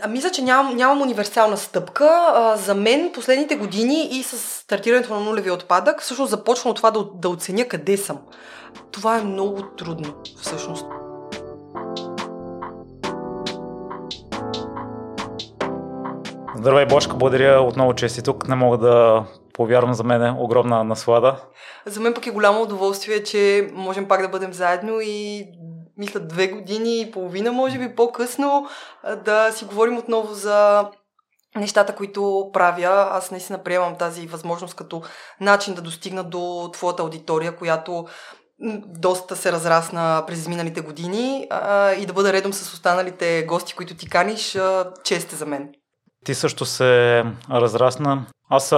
А, мисля, че нямам, нямам универсална стъпка. А, за мен последните години и с стартирането на нулеви отпадък, всъщност започвам от това да, да оценя къде съм. Това е много трудно, всъщност. Здравей, Бошка, благодаря отново, че си тук. Не мога да повярвам за мен е огромна наслада. За мен пък е голямо удоволствие, че можем пак да бъдем заедно и мисля две години и половина, може би по-късно, да си говорим отново за нещата, които правя. Аз наистина приемам тази възможност като начин да достигна до твоята аудитория, която доста се разрасна през изминалите години а, и да бъда редом с останалите гости, които ти каниш, а, чест е за мен. Ти също се разрасна. Аз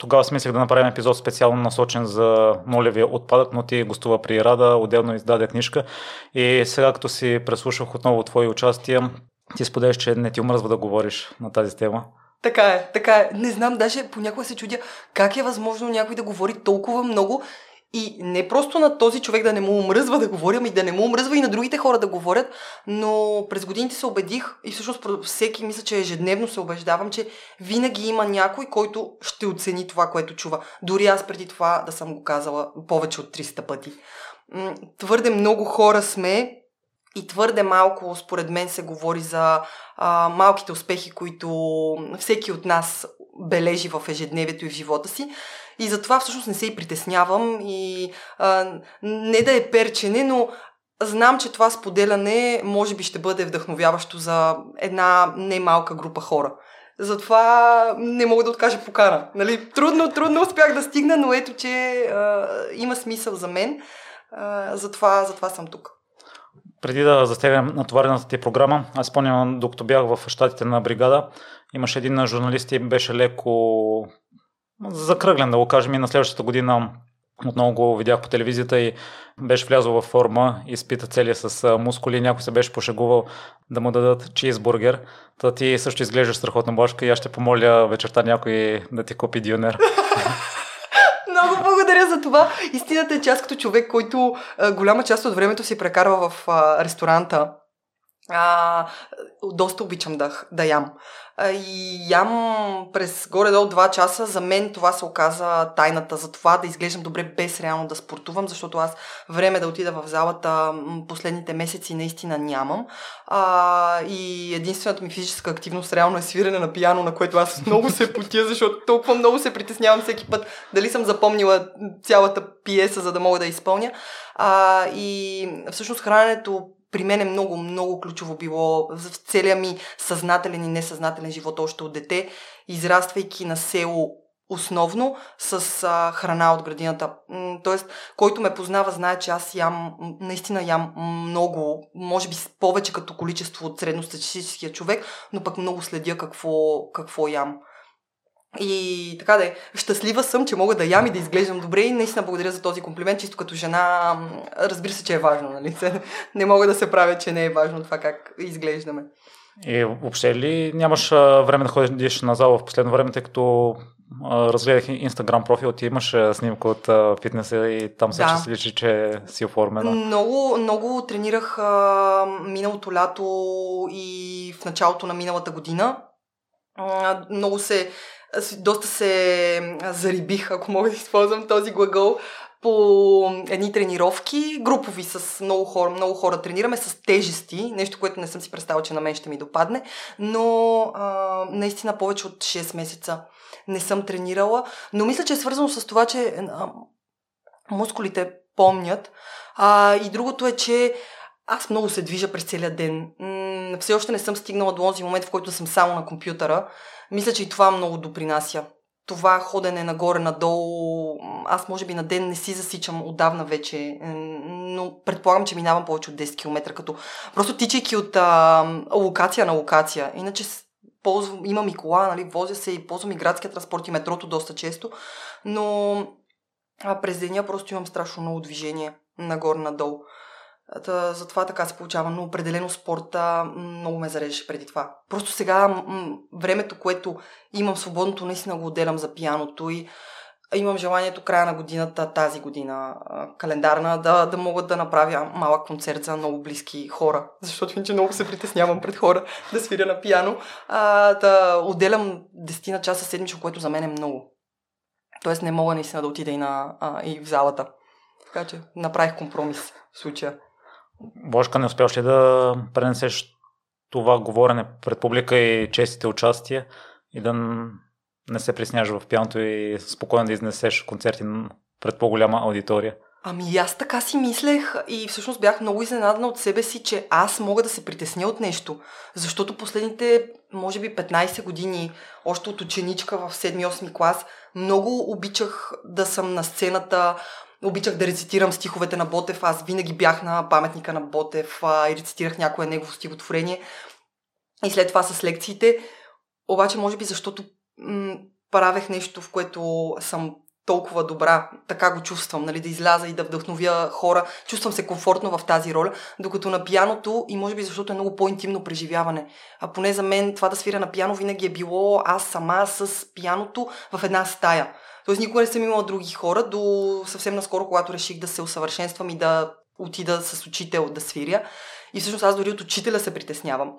тогава смислих да направим епизод специално насочен за нулевия отпадък, но ти гостува при Рада, отделно издаде книжка. И сега, като си преслушах отново твои участия, ти споделяш, че не ти омръзва да говориш на тази тема. Така е, така е. Не знам, даже понякога се чудя как е възможно някой да говори толкова много и не просто на този човек да не му омръзва да говоря, ами да не му омръзва и на другите хора да говорят, но през годините се убедих и всъщност всеки мисля, че ежедневно се убеждавам, че винаги има някой, който ще оцени това, което чува. Дори аз преди това да съм го казала повече от 300 пъти. Твърде много хора сме и твърде малко, според мен, се говори за а, малките успехи, които всеки от нас бележи в ежедневието и в живота си. И затова всъщност не се и притеснявам и а, не да е перчене, но знам, че това споделяне може би ще бъде вдъхновяващо за една немалка група хора. Затова не мога да откажа покана. Нали? Трудно, трудно успях да стигна, но ето, че а, има смисъл за мен. А, затова, затова съм тук. Преди да застегнем натоварената ти програма, аз спомням, докато бях в щатите на бригада, имаше един журналист и беше леко закръглен, да го кажем, и на следващата година отново го видях по телевизията и беше влязъл във форма, изпита целия с мускули, някой се беше пошегувал да му дадат чизбургер. Та ти също изглеждаш страхотна башка и аз ще помоля вечерта някой да ти купи дюнер. Много благодаря за това. Истината е, че аз като човек, който голяма част от времето си прекарва в ресторанта, а, доста обичам да, да ям. И ям през горе-долу 2 часа. За мен това се оказа тайната за това да изглеждам добре без реално да спортувам, защото аз време да отида в залата последните месеци наистина нямам. А, и единствената ми физическа активност реално е свирене на пияно, на което аз много се потя, защото толкова много се притеснявам всеки път дали съм запомнила цялата пиеса, за да мога да изпълня. А, и всъщност храненето при мен е много, много ключово било в целия ми съзнателен и несъзнателен живот още от дете, израствайки на село основно с а, храна от градината. Тоест, който ме познава, знае, че аз ям, наистина ям много, може би повече като количество от средностатистическия човек, но пък много следя какво, какво ям. И така да е, щастлива съм, че мога да ям и да изглеждам добре и наистина благодаря за този комплимент, чисто като жена, разбира се, че е важно, нали? Не мога да се правя, че не е важно това как изглеждаме. И въобще ли нямаш време да ходиш на зала в последно време, тъй като разгледах инстаграм профил, ти имаш снимка от фитнеса и там също да. се личи, че си оформена. Много, много тренирах а, миналото лято и в началото на миналата година. А, много се доста се зарибих, ако мога да използвам този глагол, по едни тренировки, групови с много хора, много хора тренираме с тежести, нещо, което не съм си представила, че на мен ще ми допадне, но а, наистина повече от 6 месеца не съм тренирала, но мисля, че е свързано с това, че а, мускулите помнят. А, и другото е, че аз много се движа през целия ден. М- все още не съм стигнала до този момент, в който съм само на компютъра. Мисля, че и това много допринася. Това ходене нагоре-надолу, аз може би на ден не си засичам отдавна вече, но предполагам, че минавам повече от 10 км, като просто тичайки от а, локация на локация. Иначе ползвам, имам и кола, нали, возя се и ползвам и градския транспорт и метрото доста често, но а през деня просто имам страшно много движение нагоре-надолу. Та, затова така се получава, но определено спорта много ме зарежеше преди това. Просто сега м- времето, което имам свободното, наистина го отделям за пияното и имам желанието края на годината, тази година, календарна, да, да мога да направя малък концерт за много близки хора, защото иначе много се притеснявам пред хора да свиря на пияно. А, да отделям 10 на часа седмично, което за мен е много. Тоест не мога наистина да отида и, на, а, и в залата. Така че направих компромис в случая. Бошка, не успяваш ли да пренесеш това говорене пред публика и честите участия и да не се присняваш в пианото и спокойно да изнесеш концерти пред по-голяма аудитория? Ами аз така си мислех и всъщност бях много изненадана от себе си, че аз мога да се притесня от нещо. Защото последните, може би 15 години, още от ученичка в 7-8 клас, много обичах да съм на сцената, обичах да рецитирам стиховете на Ботев. Аз винаги бях на паметника на Ботев а, и рецитирах някое негово стихотворение. И след това с лекциите. Обаче, може би, защото м- правех нещо, в което съм толкова добра, така го чувствам, нали, да изляза и да вдъхновя хора. Чувствам се комфортно в тази роля, докато на пияното и може би защото е много по-интимно преживяване. А поне за мен това да свиря на пияно винаги е било аз сама с пияното в една стая. Тоест никога не съм имала други хора, до съвсем наскоро, когато реших да се усъвършенствам и да отида с учител да свиря. И всъщност аз дори от учителя се притеснявам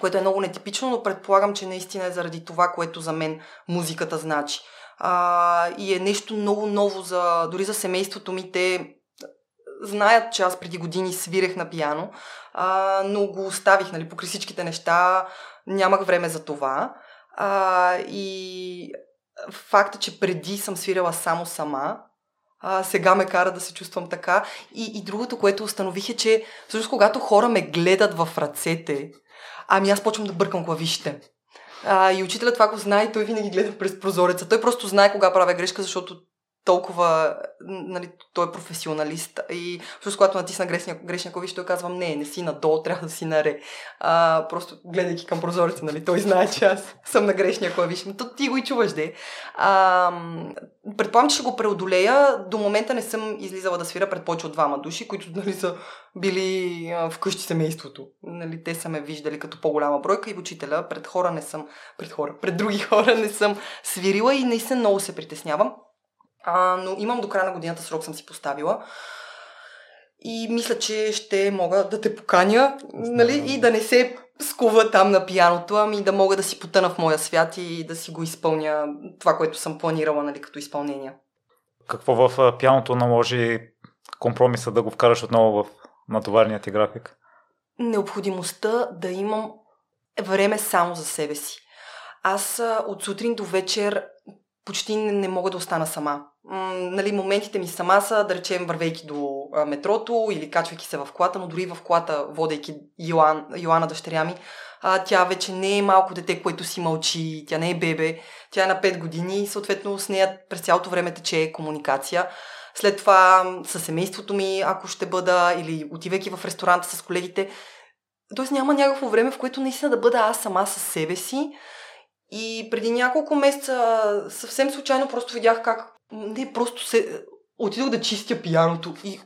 което е много нетипично, но предполагам, че наистина е заради това, което за мен музиката значи. А, и е нещо много ново за, дори за семейството ми. Те знаят, че аз преди години свирех на пияно, а, но го оставих, нали, покри всичките неща, нямах време за това. А, и факта, че преди съм свирила само сама, а, сега ме кара да се чувствам така. И, и другото, което установих е, че всъщност когато хора ме гледат в ръцете, ами аз почвам да бъркам клавишите. А, и учителят това го знае и той винаги гледа през прозореца. Той просто знае кога правя грешка, защото толкова, нали, той е професионалист и всъщност когато натисна грешния, грешния клавиш, той казва, не, не си надолу, трябва да си наре. А, просто гледайки към прозореца, нали, той знае, че аз съм на грешния клавиш. Но то ти го и чуваш, де. А, предполагам, че ще го преодолея. До момента не съм излизала да свира пред повече от двама души, които нали, са били а, вкъщи семейството. Нали, те са ме виждали като по-голяма бройка и учителя. Пред хора не съм, пред хора, пред други хора не съм свирила и наистина много се притеснявам. А, но имам до края на годината срок съм си поставила. И мисля, че ще мога да те поканя, нали, и да не се скува там на пияното, ами да мога да си потъна в моя свят и да си го изпълня това, което съм планирала, нали, като изпълнение. Какво в пияното наложи компромиса да го вкараш отново в натоварния ти график? Необходимостта да имам време само за себе си. Аз от сутрин до вечер почти не, не мога да остана сама. М, нали, моментите ми сама са, да речем, вървейки до а, метрото или качвайки се в колата, но дори в колата, водейки Йоан, Йоана дъщеря ми, а, тя вече не е малко дете, което си мълчи, тя не е бебе, тя е на 5 години и съответно с нея през цялото време тече комуникация. След това с семейството ми, ако ще бъда, или отивайки в ресторанта с колегите, Тоест няма някакво време, в което наистина да бъда аз сама със себе си и преди няколко месеца съвсем случайно просто видях как не, просто се отидох да чистя пияното и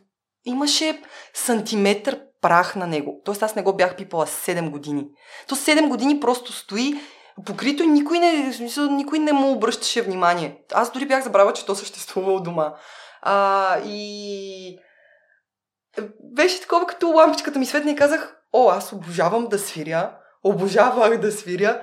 имаше сантиметър прах на него. Тоест аз не го бях пипала 7 години. То 7 години просто стои покрито и никой не, никой не му обръщаше внимание. Аз дори бях забравила, че то съществува у дома. А, и беше такова, като лампичката ми светна и казах, о, аз обожавам да свиря, обожавах да свиря,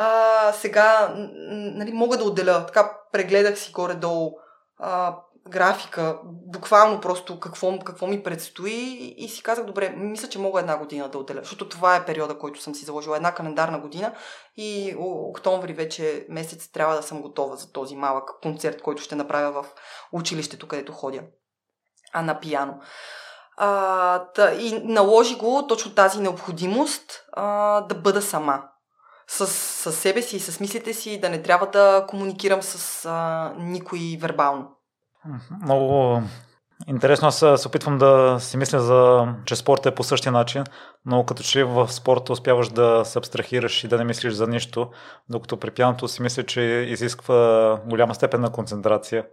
а, сега нали, мога да отделя. Така прегледах си горе-долу а, графика, буквално просто какво, какво ми предстои и си казах, добре, мисля, че мога една година да отделя, защото това е периода, който съм си заложила, една календарна година и октомври вече месец трябва да съм готова за този малък концерт, който ще направя в училището, където ходя, а на пияно. А, та, и наложи го точно тази необходимост а, да бъда сама с, с себе си и с мислите си, да не трябва да комуникирам с а, никой вербално. Много интересно. Аз се опитвам да си мисля, за, че спорт е по същия начин, но като че в спорта успяваш да се абстрахираш и да не мислиш за нищо, докато при пяното си мисля, че изисква голяма степен на концентрация.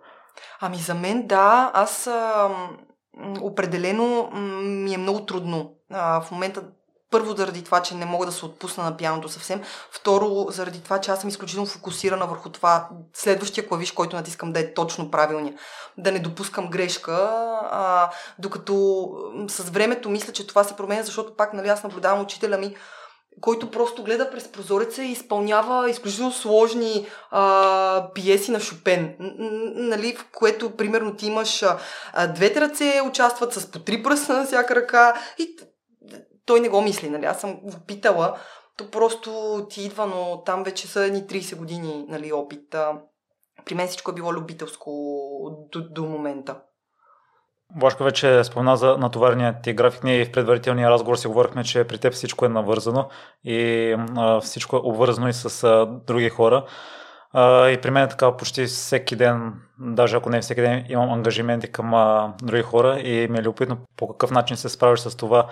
Ами за мен да, аз а, определено ми е много трудно. А, в момента първо заради това, че не мога да се отпусна на пианото съвсем. Второ, заради това, че аз съм изключително фокусирана върху това следващия клавиш, който натискам да е точно правилния. Да не допускам грешка. А, докато с времето мисля, че това се променя, защото пак нали, аз наблюдавам учителя ми, който просто гледа през прозореца и изпълнява изключително сложни а, пиеси на Шопен, нали, в което, примерно, ти имаш а, двете ръце участват с по три пръста на всяка ръка и той не го мисли, нали, аз съм го питала, то просто ти идва, но там вече са едни 30 години нали, опит. При мен всичко е било любителско до, до момента. Башка вече спомена за натоварния ти график. Ние в предварителния разговор си говорихме, че при теб всичко е навързано и а, всичко е обвързано и с а, други хора. А, и при мен е така почти всеки ден, даже ако не всеки ден, имам ангажименти към а, други хора и ми е любопитно по какъв начин се справиш с това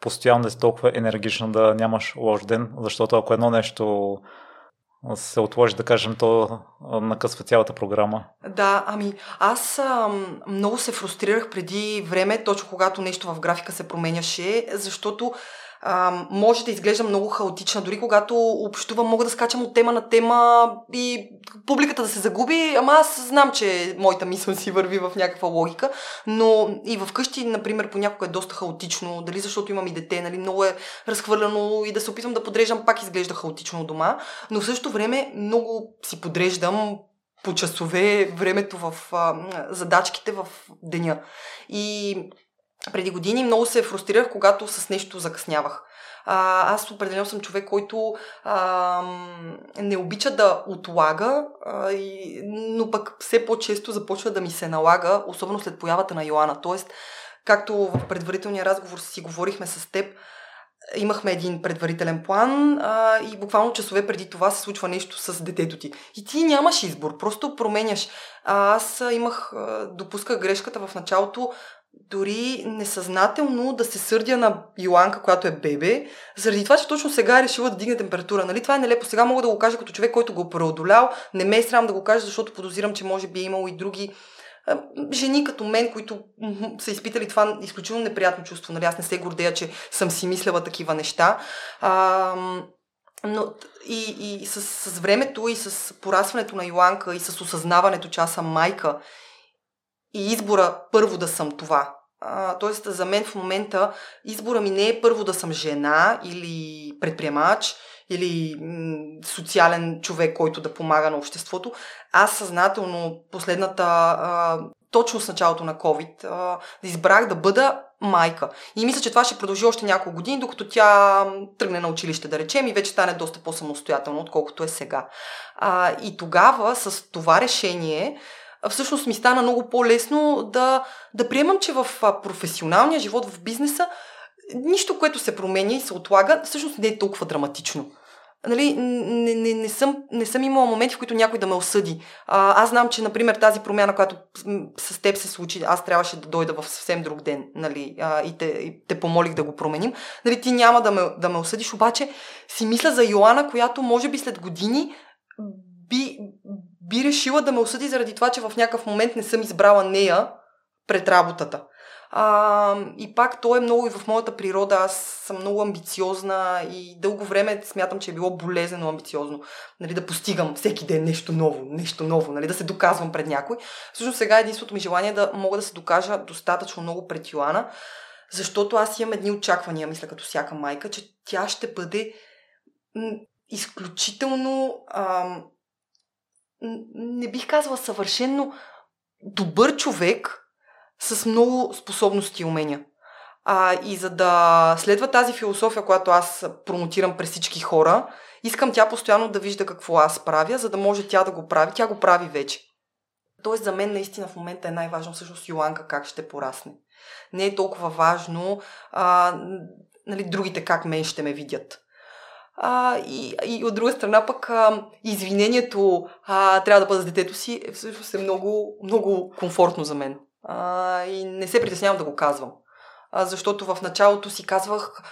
постоянно да си толкова енергично, да нямаш лош ден, защото ако едно нещо се отложи, да кажем, то накъсва цялата програма. Да, ами аз много се фрустрирах преди време, точно когато нещо в графика се променяше, защото а, може да изглежда много хаотична. Дори когато общувам, мога да скачам от тема на тема и публиката да се загуби, ама аз знам, че моята мисъл си върви в някаква логика, но и вкъщи, например, понякога е доста хаотично, дали защото имам и дете, нали, много е разхвърляно и да се опитвам да подреждам, пак изглежда хаотично дома, но в същото време много си подреждам по часове времето в а, задачките в деня. И преди години много се фрустрирах, когато с нещо закъснявах. А, аз определено съм човек, който а, не обича да отлага, а, и, но пък все по-често започва да ми се налага, особено след появата на Йоана. Тоест, както в предварителния разговор си говорихме с теб, имахме един предварителен план а, и буквално часове преди това се случва нещо с детето ти. И ти нямаш избор, просто променяш. А, аз имах, допусках грешката в началото дори несъзнателно да се сърдя на Йоанка, която е бебе, заради това, че точно сега е решила да дигне температура. Нали? Това е нелепо. Сега мога да го кажа като човек, който го е преодолял. Не ме е срам да го кажа, защото подозирам, че може би е имало и други жени като мен, които са изпитали това изключително неприятно чувство. Нали? Аз не се гордея, че съм си мислила такива неща. А, но и, и с, с времето, и с порасването на Йоанка, и с осъзнаването, че аз съм майка и избора първо да съм това. Тоест, за мен в момента избора ми не е първо да съм жена или предприемач или м- социален човек, който да помага на обществото. Аз съзнателно последната, а, точно с началото на COVID, а, избрах да бъда майка. И мисля, че това ще продължи още няколко години, докато тя тръгне на училище, да речем, и вече стане доста по-самостоятелно, отколкото е сега. А, и тогава с това решение всъщност ми стана много по-лесно да, да приемам, че в професионалния живот, в бизнеса, нищо, което се променя и се отлага, всъщност не е толкова драматично. Нали, не, не, не, съм, не съм имала моменти, в които някой да ме осъди. А, аз знам, че, например, тази промяна, която с теб се случи, аз трябваше да дойда в съвсем друг ден нали, а, и, те, и те помолих да го променим. Нали, ти няма да ме, да ме осъдиш, обаче си мисля за Йоана, която може би след години би, би решила да ме осъди заради това, че в някакъв момент не съм избрала нея пред работата. А, и пак то е много и в моята природа. Аз съм много амбициозна и дълго време смятам, че е било болезнено амбициозно. Нали, да постигам всеки ден нещо ново, нещо ново, нали, да се доказвам пред някой. Всъщност сега единството ми желание е да мога да се докажа достатъчно много пред Йоана, защото аз имам едни очаквания, мисля, като всяка майка, че тя ще бъде изключително ам, не бих казала съвършенно добър човек с много способности и умения. А, и за да следва тази философия, която аз промотирам през всички хора, искам тя постоянно да вижда какво аз правя, за да може тя да го прави. Тя го прави вече. Тоест за мен наистина в момента е най-важно всъщност Йоанка как ще порасне. Не е толкова важно а, нали, другите как мен ще ме видят. А, и, и от друга страна пък а, извинението а, трябва да бъда с детето си е всъщност е много, много комфортно за мен. А, и не се притеснявам да го казвам. А, защото в началото си казвах,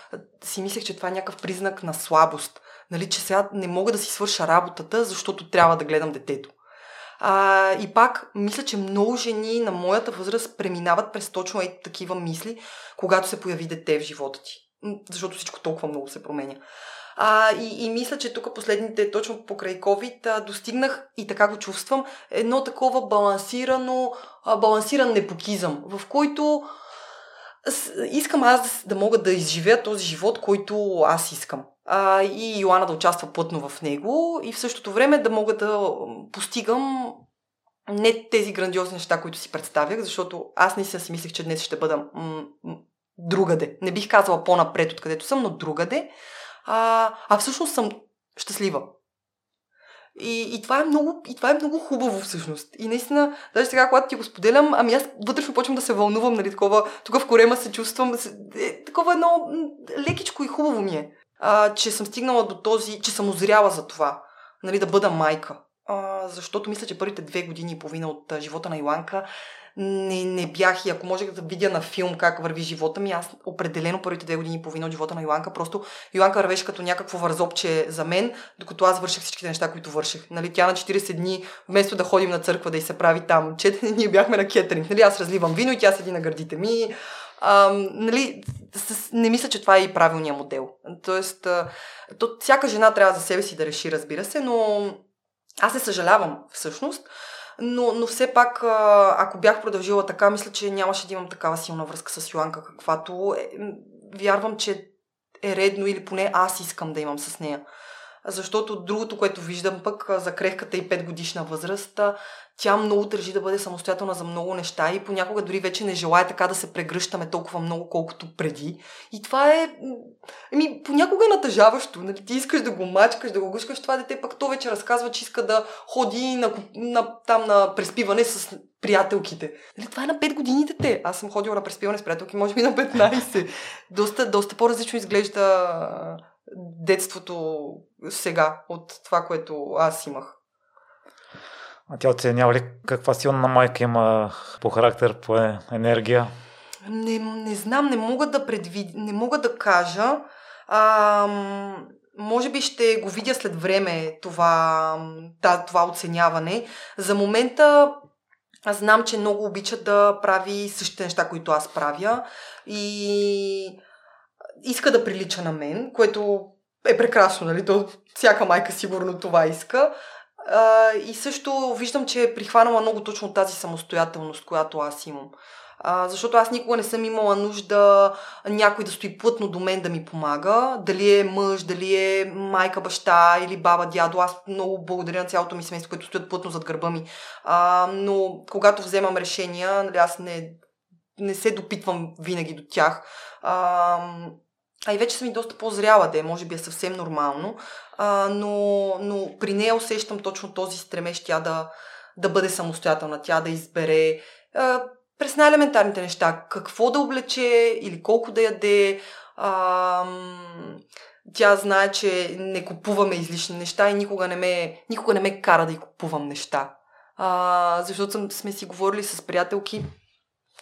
си мислех, че това е някакъв признак на слабост. Нали, че сега не мога да си свърша работата, защото трябва да гледам детето. А, и пак, мисля, че много жени на моята възраст преминават през точно е такива мисли, когато се появи дете в живота ти. защото всичко толкова много се променя. А, и, и мисля, че тук последните, точно покрай COVID, а, достигнах и така го чувствам, едно такова балансирано, а, балансиран непокизъм, в който искам аз да, да мога да изживея този живот, който аз искам. А, и Йоанна да участва плътно в него и в същото време да мога да постигам не тези грандиозни неща, които си представях, защото аз не си мислех, че днес ще бъда м- м- другаде. Не бих казала по-напред, откъдето съм, но другаде. А, а всъщност съм щастлива. И, и, това е много, и това е много хубаво всъщност. И наистина, даже сега, когато ти го споделям, ами аз вътрешно почвам да се вълнувам, нали, такова, тук в корема се чувствам, е, такова едно лекичко и хубаво ми е, а, че съм стигнала до този, че съм озряла за това, нали, да бъда майка. А, защото мисля, че първите две години и половина от а, живота на Иланка не, не бях и ако можех да видя на филм как върви живота ми, аз определено първите две години и половина от живота на Йоанка, просто Йоанка вървеше като някакво вързопче за мен, докато аз върших всичките неща, които върших. Нали, тя на 40 дни, вместо да ходим на църква да й се прави там четене, ние бяхме на кетеринг. Нали, аз разливам вино и тя седи на гърдите ми. А, нали, с, не мисля, че това е и правилният модел. Тоест, а, то, всяка жена трябва за себе си да реши, разбира се, но аз се съжалявам всъщност, но, но все пак, ако бях продължила така, мисля, че нямаше да имам такава силна връзка с Йоанка, каквато е, вярвам, че е редно или поне аз искам да имам с нея. Защото другото, което виждам пък за крехката и 5 годишна възраст, тя много държи да бъде самостоятелна за много неща и понякога дори вече не желая така да се прегръщаме толкова много, колкото преди. И това е... Еми, понякога е натъжаващо. Нали? Ти искаш да го мачкаш, да го гушкаш това дете, пък то вече разказва, че иска да ходи на, на, там на преспиване с приятелките. Нали? Това е на 5 години дете. Аз съм ходила на преспиване с приятелки, може би на 15. доста, доста по-различно изглежда детството сега от това, което аз имах. А тя оценява ли каква силна майка има по характер, по енергия? Не, не знам, не мога да предвид... не мога да кажа. А, може би ще го видя след време това, това оценяване. За момента аз знам, че много обича да прави същите неща, които аз правя и иска да прилича на мен, което е прекрасно, нали? То, всяка майка сигурно това иска. А, и също виждам, че е прихванала много точно тази самостоятелност, която аз имам. А, защото аз никога не съм имала нужда някой да стои плътно до мен да ми помага. Дали е мъж, дали е майка, баща или баба, дядо. Аз много благодаря на цялото ми семейство, което стоят плътно зад гърба ми. А, но когато вземам решения, нали, аз не, не се допитвам винаги до тях. А, а и вече съм и доста по-зряла да е, може би е съвсем нормално, а, но, но при нея усещам точно този стремеж тя да, да бъде самостоятелна, тя да избере а, през най-елементарните неща, какво да облече или колко да яде. А, тя знае, че не купуваме излишни неща и никога не ме, никога не ме кара да й купувам неща. А, защото съм, сме си говорили с приятелки,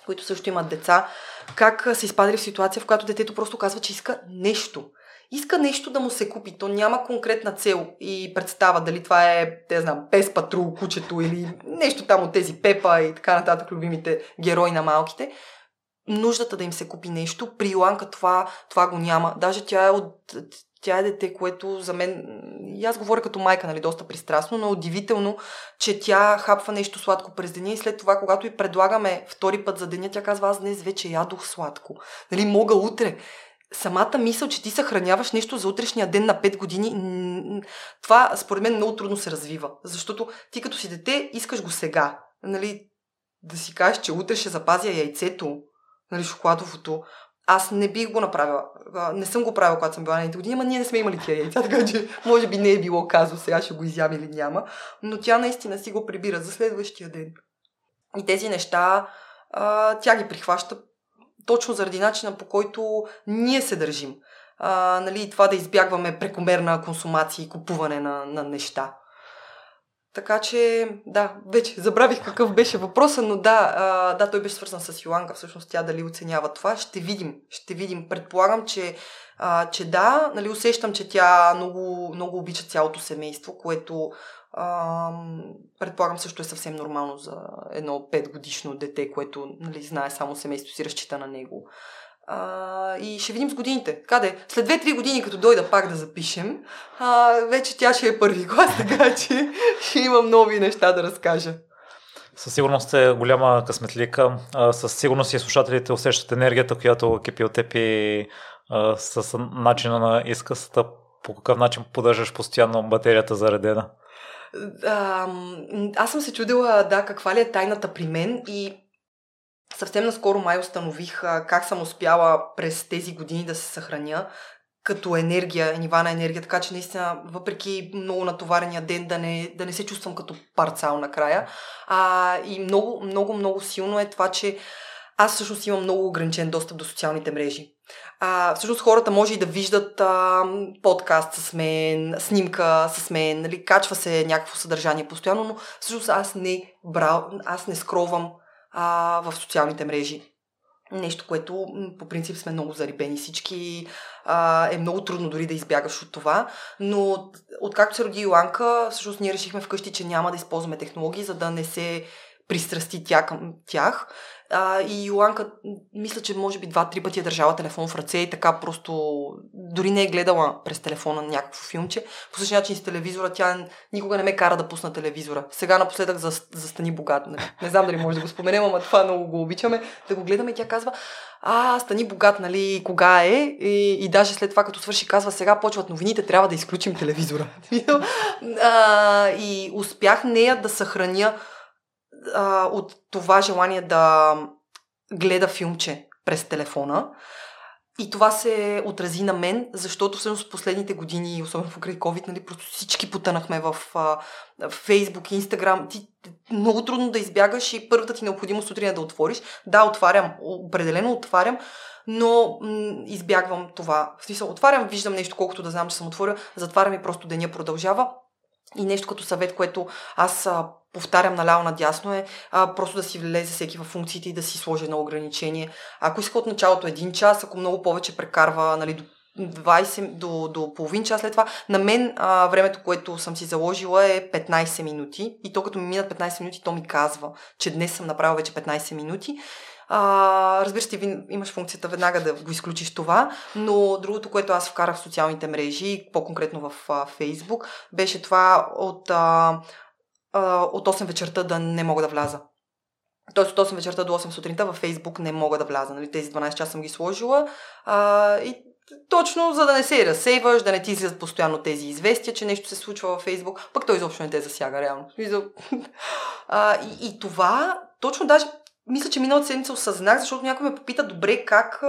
които също имат деца, как са изпадали в ситуация, в която детето просто казва, че иска нещо. Иска нещо да му се купи. То няма конкретна цел и представа дали това е, не знам, пес патрул, кучето или нещо там от тези Пепа и така нататък, любимите герои на малките. Нуждата да им се купи нещо, при Иланка това, това го няма. Даже тя е от тя е дете, което за мен, и аз говоря като майка, нали, доста пристрастно, но е удивително, че тя хапва нещо сладко през деня и след това, когато и предлагаме втори път за деня, тя казва, аз днес вече ядох сладко. Нали, мога утре. Самата мисъл, че ти съхраняваш нещо за утрешния ден на 5 години, това според мен много трудно се развива. Защото ти като си дете искаш го сега. Нали, да си кажеш, че утре ще запазя яйцето, нали, шоколадовото, аз не бих го направила. Не съм го правила, когато съм била на години, ама ние не сме имали тия яйца, така че може би не е било казо, сега ще го изям или няма. Но тя наистина си го прибира за следващия ден. И тези неща а, тя ги прихваща точно заради начина по който ние се държим. А, нали, това да избягваме прекомерна консумация и купуване на, на неща. Така че, да, вече забравих какъв беше въпроса, но да, а, да, той беше свързан с Йоанка. Всъщност тя дали оценява това. Ще видим. Ще видим. Предполагам, че, а, че да, нали, усещам, че тя много, много обича цялото семейство, което а, предполагам също е съвсем нормално за едно 5 годишно дете, което нали, знае само семейството си, разчита на него. А, и ще видим с годините. Каде? След 2-3 години, като дойда пак да запишем, а, вече тя ще е първи клас, така че ще имам нови неща да разкажа. Със сигурност е голяма късметлика. Със сигурност и слушателите усещат енергията, която кипи от теб и с начина на изкъсата. По какъв начин поддържаш постоянно батерията заредена? А, аз съм се чудила, да, каква ли е тайната при мен и съвсем наскоро май установих как съм успяла през тези години да се съхраня като енергия, нива на енергия, така че наистина, въпреки много натоварения ден, да не, да не се чувствам като парцал накрая. А, и много, много, много силно е това, че аз всъщност имам много ограничен достъп до социалните мрежи. А, всъщност хората може и да виждат а, подкаст с мен, снимка с мен, нали, качва се някакво съдържание постоянно, но всъщност аз не, брал, аз не скровам а, в социалните мрежи. Нещо, което по принцип сме много зарибени всички. А, е много трудно дори да избягаш от това. Но откакто се роди Йоанка, всъщност ние решихме вкъщи, че няма да използваме технологии, за да не се пристрасти тя към тях. А, и Йоанка, мисля, че може би два-три пъти е държала телефон в ръце и така просто дори не е гледала през телефона някакво филмче. По същия начин с телевизора тя никога не ме кара да пусна телевизора. Сега напоследък за, за Стани богат. Нали? Не знам дали може да го споменем, ама това много го обичаме. Да го гледаме и тя казва, а, Стани богат, нали, кога е? И, и даже след това, като свърши, казва, сега почват новините, трябва да изключим телевизора. а, и успях нея да съхраня а, от това желание да гледа филмче през телефона. И това се отрази на мен, защото всъщност последните години, особено покрай COVID, нали, просто всички потънахме в а, Facebook, Instagram. Ти много трудно да избягаш и първата ти необходимост сутрин е да отвориш. Да, отварям, определено отварям, но м- избягвам това. В смисъл, отварям, виждам нещо, колкото да знам, че съм отворил, затварям и просто деня продължава. И нещо като съвет, което аз а, повтарям наляво надясно е а, просто да си влезе всеки в функциите и да си сложи едно ограничение. Ако иска от началото един час, ако много повече прекарва нали, до 20 до, до половин час след това. На мен а, времето, което съм си заложила е 15 минути и то като ми минат 15 минути, то ми казва, че днес съм направила вече 15 минути. А, разбира се, имаш функцията веднага да го изключиш това, но другото, което аз вкарах в социалните мрежи, по-конкретно в а, Фейсбук, беше това от а, от 8 вечерта да не мога да вляза. Тоест от 8 вечерта до 8 сутринта във Фейсбук не мога да вляза. Нали? Тези 12 часа съм ги сложила. А, и точно за да не се разсейваш, да не ти излизат постоянно тези известия, че нещо се случва във Фейсбук, пък той изобщо не те засяга реално. А, и, и това, точно даже, мисля, че миналата седмица осъзнах, защото някой ме попита, добре, как,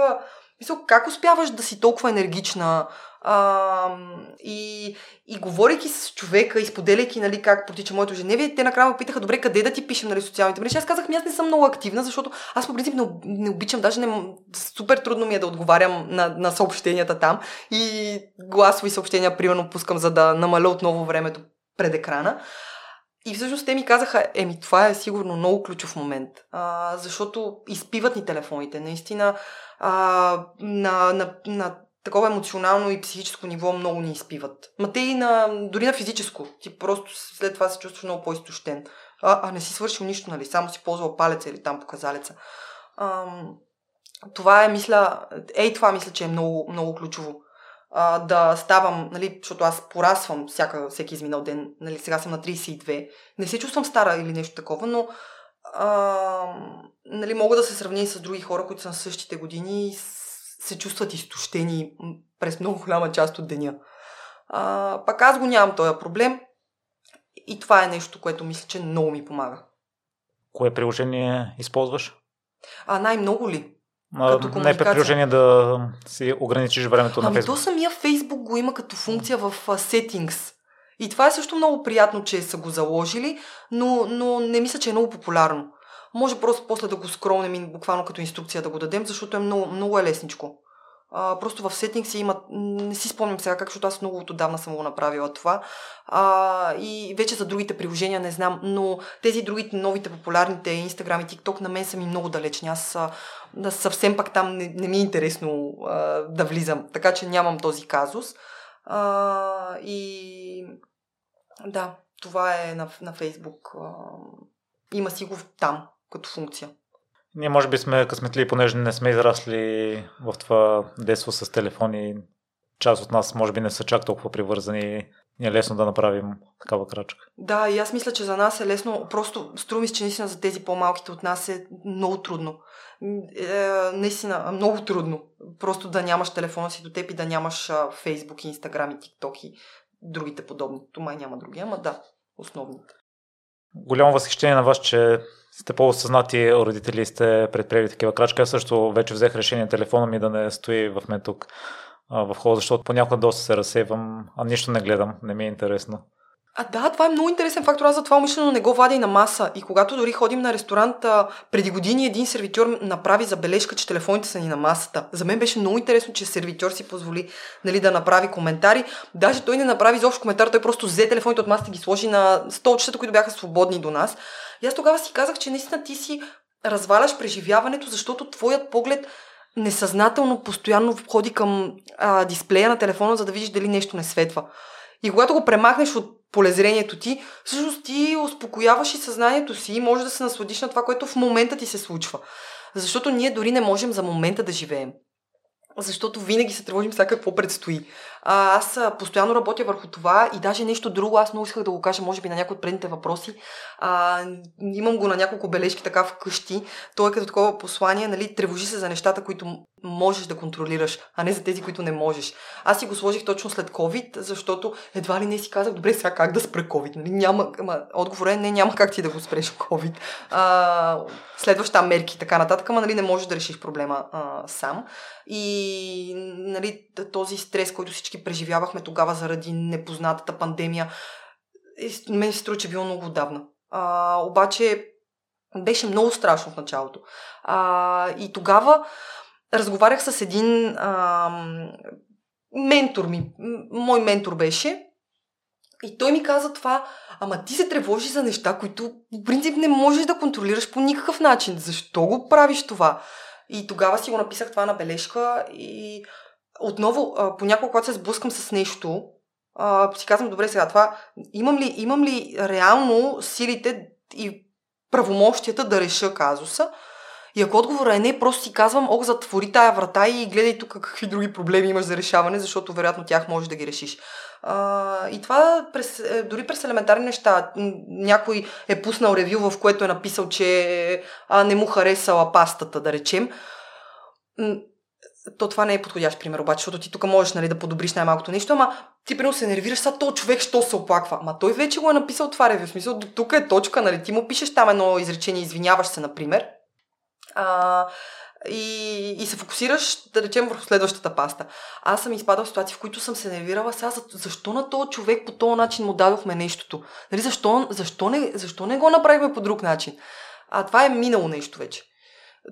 мисля, как успяваш да си толкова енергична, а, и, и говорейки с човека, изподеляйки нали, как протича моето женевие, те накрая ме питаха, добре, къде да ти пишем нали, социалните мрежи. Аз казах, ми аз не съм много активна, защото аз по принцип не, не обичам, даже не, супер трудно ми е да отговарям на, на съобщенията там. И гласови съобщения, примерно, пускам, за да намаля отново времето пред екрана. И всъщност те ми казаха, еми това е сигурно много ключов момент, а, защото изпиват ни телефоните. Наистина а, на, на, на такова емоционално и психическо ниво много ни изпиват. Ма те и на, дори на физическо. Ти просто след това се чувстваш много по-изтощен. А, а не си свършил нищо, нали? Само си ползвал палеца или там показалеца. Ам, това е, мисля, ей това мисля, че е много, много ключово. А, да ставам, нали, защото аз порасвам всяка, всеки изминал ден, нали, сега съм на 32. Не се чувствам стара или нещо такова, но а, нали, мога да се сравня и с други хора, които са на същите години и се чувстват изтощени през много голяма част от деня. А, пак аз го нямам този проблем и това е нещо, което мисля, че много ми помага. Кое приложение използваш? А, най-много ли? Като не е приложение да си ограничиш времето ами на Facebook. то самия Facebook го има като функция в Settings. И това е също много приятно, че са го заложили, но, но не мисля, че е много популярно. Може просто после да го скролнем и буквално като инструкция да го дадем, защото е много, много е лесничко. А, просто в си има, не си спомням сега как, защото аз много отдавна съм го направила това. А, и вече за другите приложения не знам, но тези другите новите популярните Instagram и TikTok на мен са ми много далечни. Аз а, съвсем пак там не, не ми е интересно а, да влизам, така че нямам този казус. А, и да, това е на, на Фейсбук. А, има си го там като функция. Ние може би сме късметли, понеже не сме израсли в това детство с телефони. Част от нас може би не са чак толкова привързани ни е лесно да направим такава крачка. Да, и аз мисля, че за нас е лесно. Просто струми че наистина за тези по-малките от нас е много трудно. Е, наистина, много трудно. Просто да нямаш телефона си до теб и да нямаш Фейсбук, Инстаграм и ТикТок и другите подобни. То май няма други, ама да, основните. Голямо възхищение на вас, че сте по-осъзнати родители сте предприели такива крачки. Аз също вече взех решение телефона ми да не стои в мен тук в хода, защото понякога доста се разсейвам, а нищо не гледам, не ми е интересно. А да, това е много интересен фактор. Аз за това умишлено не го вадя и на маса. И когато дори ходим на ресторант, преди години един сервитьор направи забележка, че телефоните са ни на масата. За мен беше много интересно, че сервитьор си позволи нали, да направи коментари. Даже той не направи изобщо коментар, той просто взе телефоните от масата и ги сложи на столчетата, които бяха свободни до нас. И аз тогава си казах, че наистина ти си разваляш преживяването, защото твоят поглед несъзнателно постоянно входи към а, дисплея на телефона, за да видиш дали нещо не светва. И когато го премахнеш от полезрението ти, всъщност ти успокояваш и съзнанието си и можеш да се насладиш на това, което в момента ти се случва. Защото ние дори не можем за момента да живеем защото винаги се тревожим сега какво предстои. А, аз постоянно работя върху това и даже нещо друго, аз много исках да го кажа, може би на някои от предните въпроси. А, имам го на няколко бележки така вкъщи. То е като такова послание, нали, тревожи се за нещата, които можеш да контролираш, а не за тези, които не можеш. Аз си го сложих точно след COVID, защото едва ли не си казах, добре, сега как да спре COVID? Нали, няма, ама, отговорът е, не, няма как ти да го спреш COVID. А, следваща мерки и така нататък, ама нали, не можеш да решиш проблема а, сам. И нали, този стрес, който всички преживявахме тогава заради непознатата пандемия, е, мен се струва, че било много отдавна. А, обаче беше много страшно в началото. А, и тогава разговарях с един а, ментор ми. Мой ментор беше. И той ми каза това, ама ти се тревожиш за неща, които в принцип не можеш да контролираш по никакъв начин. Защо го правиш това? И тогава си го написах това на бележка и отново, понякога, когато се сблъскам с нещо, си казвам, добре, сега това, имам ли, имам ли реално силите и правомощията да реша казуса? И ако отговорът е не, просто си казвам, ох, затвори тая врата и гледай тук какви други проблеми имаш за решаване, защото вероятно тях можеш да ги решиш. А, и това през, е, дори през елементарни неща. Някой е пуснал ревю, в което е написал, че а, не му харесала пастата, да речем. То това не е подходящ пример, обаче, защото ти тук можеш нали, да подобриш най-малкото нещо, ама ти примерно се нервираш, сега то човек, що се оплаква. Ама той вече го е написал това ревю. В смисъл, тук е точка, нали? Ти му пишеш там едно изречение, извиняваш се, например. А, и, и се фокусираш, да речем, върху следващата паста. Аз съм изпадал в ситуации, в които съм се нервирала сега, защо на този човек по този начин му дадохме нещото? Нали, защо, защо, не, защо не го направихме по друг начин? А това е минало нещо вече.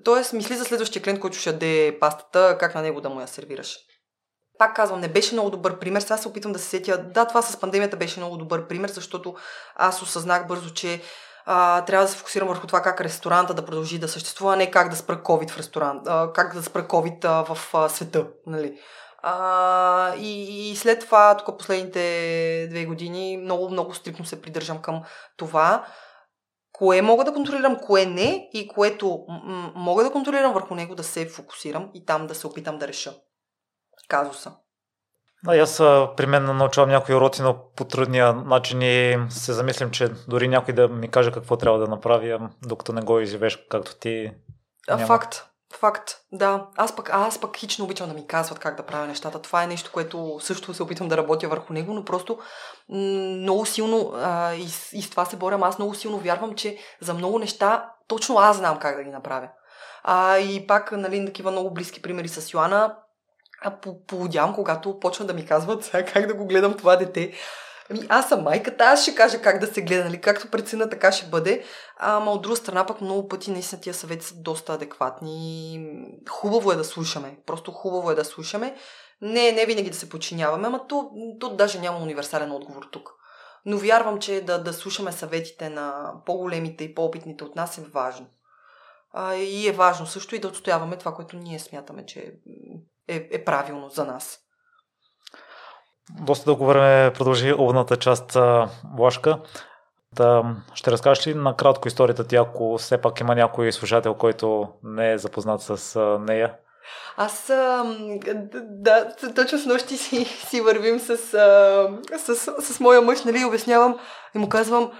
Тоест, мисли за следващия клиент, който ще яде пастата, как на него да му я сервираш. Пак казвам, не беше много добър пример. Сега се опитвам да се сетя. Да, това с пандемията беше много добър пример, защото аз осъзнах бързо, че а, трябва да се фокусирам върху това как ресторанта да продължи да съществува, а не как да спра COVID в ресторант, а, как да спра COVID а, в а, света. Нали. А, и, и след това, тук последните две години, много, много стрикно се придържам към това, кое мога да контролирам, кое не и което м- мога да контролирам върху него да се фокусирам и там да се опитам да реша казуса. Да, аз при мен научавам някои уроци, но по трудния начин и се замислям, че дори някой да ми каже какво трябва да направя, докато не го изживеш както ти. Няма. Факт. Факт, да. Аз пък, аз пък хично обичам да ми казват как да правя нещата. Това е нещо, което също се опитвам да работя върху него, но просто много силно а, и, и с това се борям. Аз много силно вярвам, че за много неща точно аз знам как да ги направя. А, и пак, нали, такива много близки примери с Йоана, полудявам, когато почна да ми казват сега как да го гледам това дете. Ами аз съм майката, аз ще кажа как да се гледа, нали? както прецена, така ще бъде. Ама от друга страна пък много пъти наистина тия съвети са доста адекватни. Хубаво е да слушаме. Просто хубаво е да слушаме. Не, не винаги да се подчиняваме, ама то, то даже няма универсален отговор тук. Но вярвам, че да, да слушаме съветите на по-големите и по-опитните от нас е важно. А, и е важно също и да отстояваме това, което ние смятаме, че е, е правилно за нас. Доста дълго време продължи овната част Влашка. Та, ще разкажеш ли накратко историята ти, ако все пак има някой слушател, който не е запознат с нея? Аз, да, точно с нощи си, си вървим с, с, с, моя мъж, нали, обяснявам и му казвам,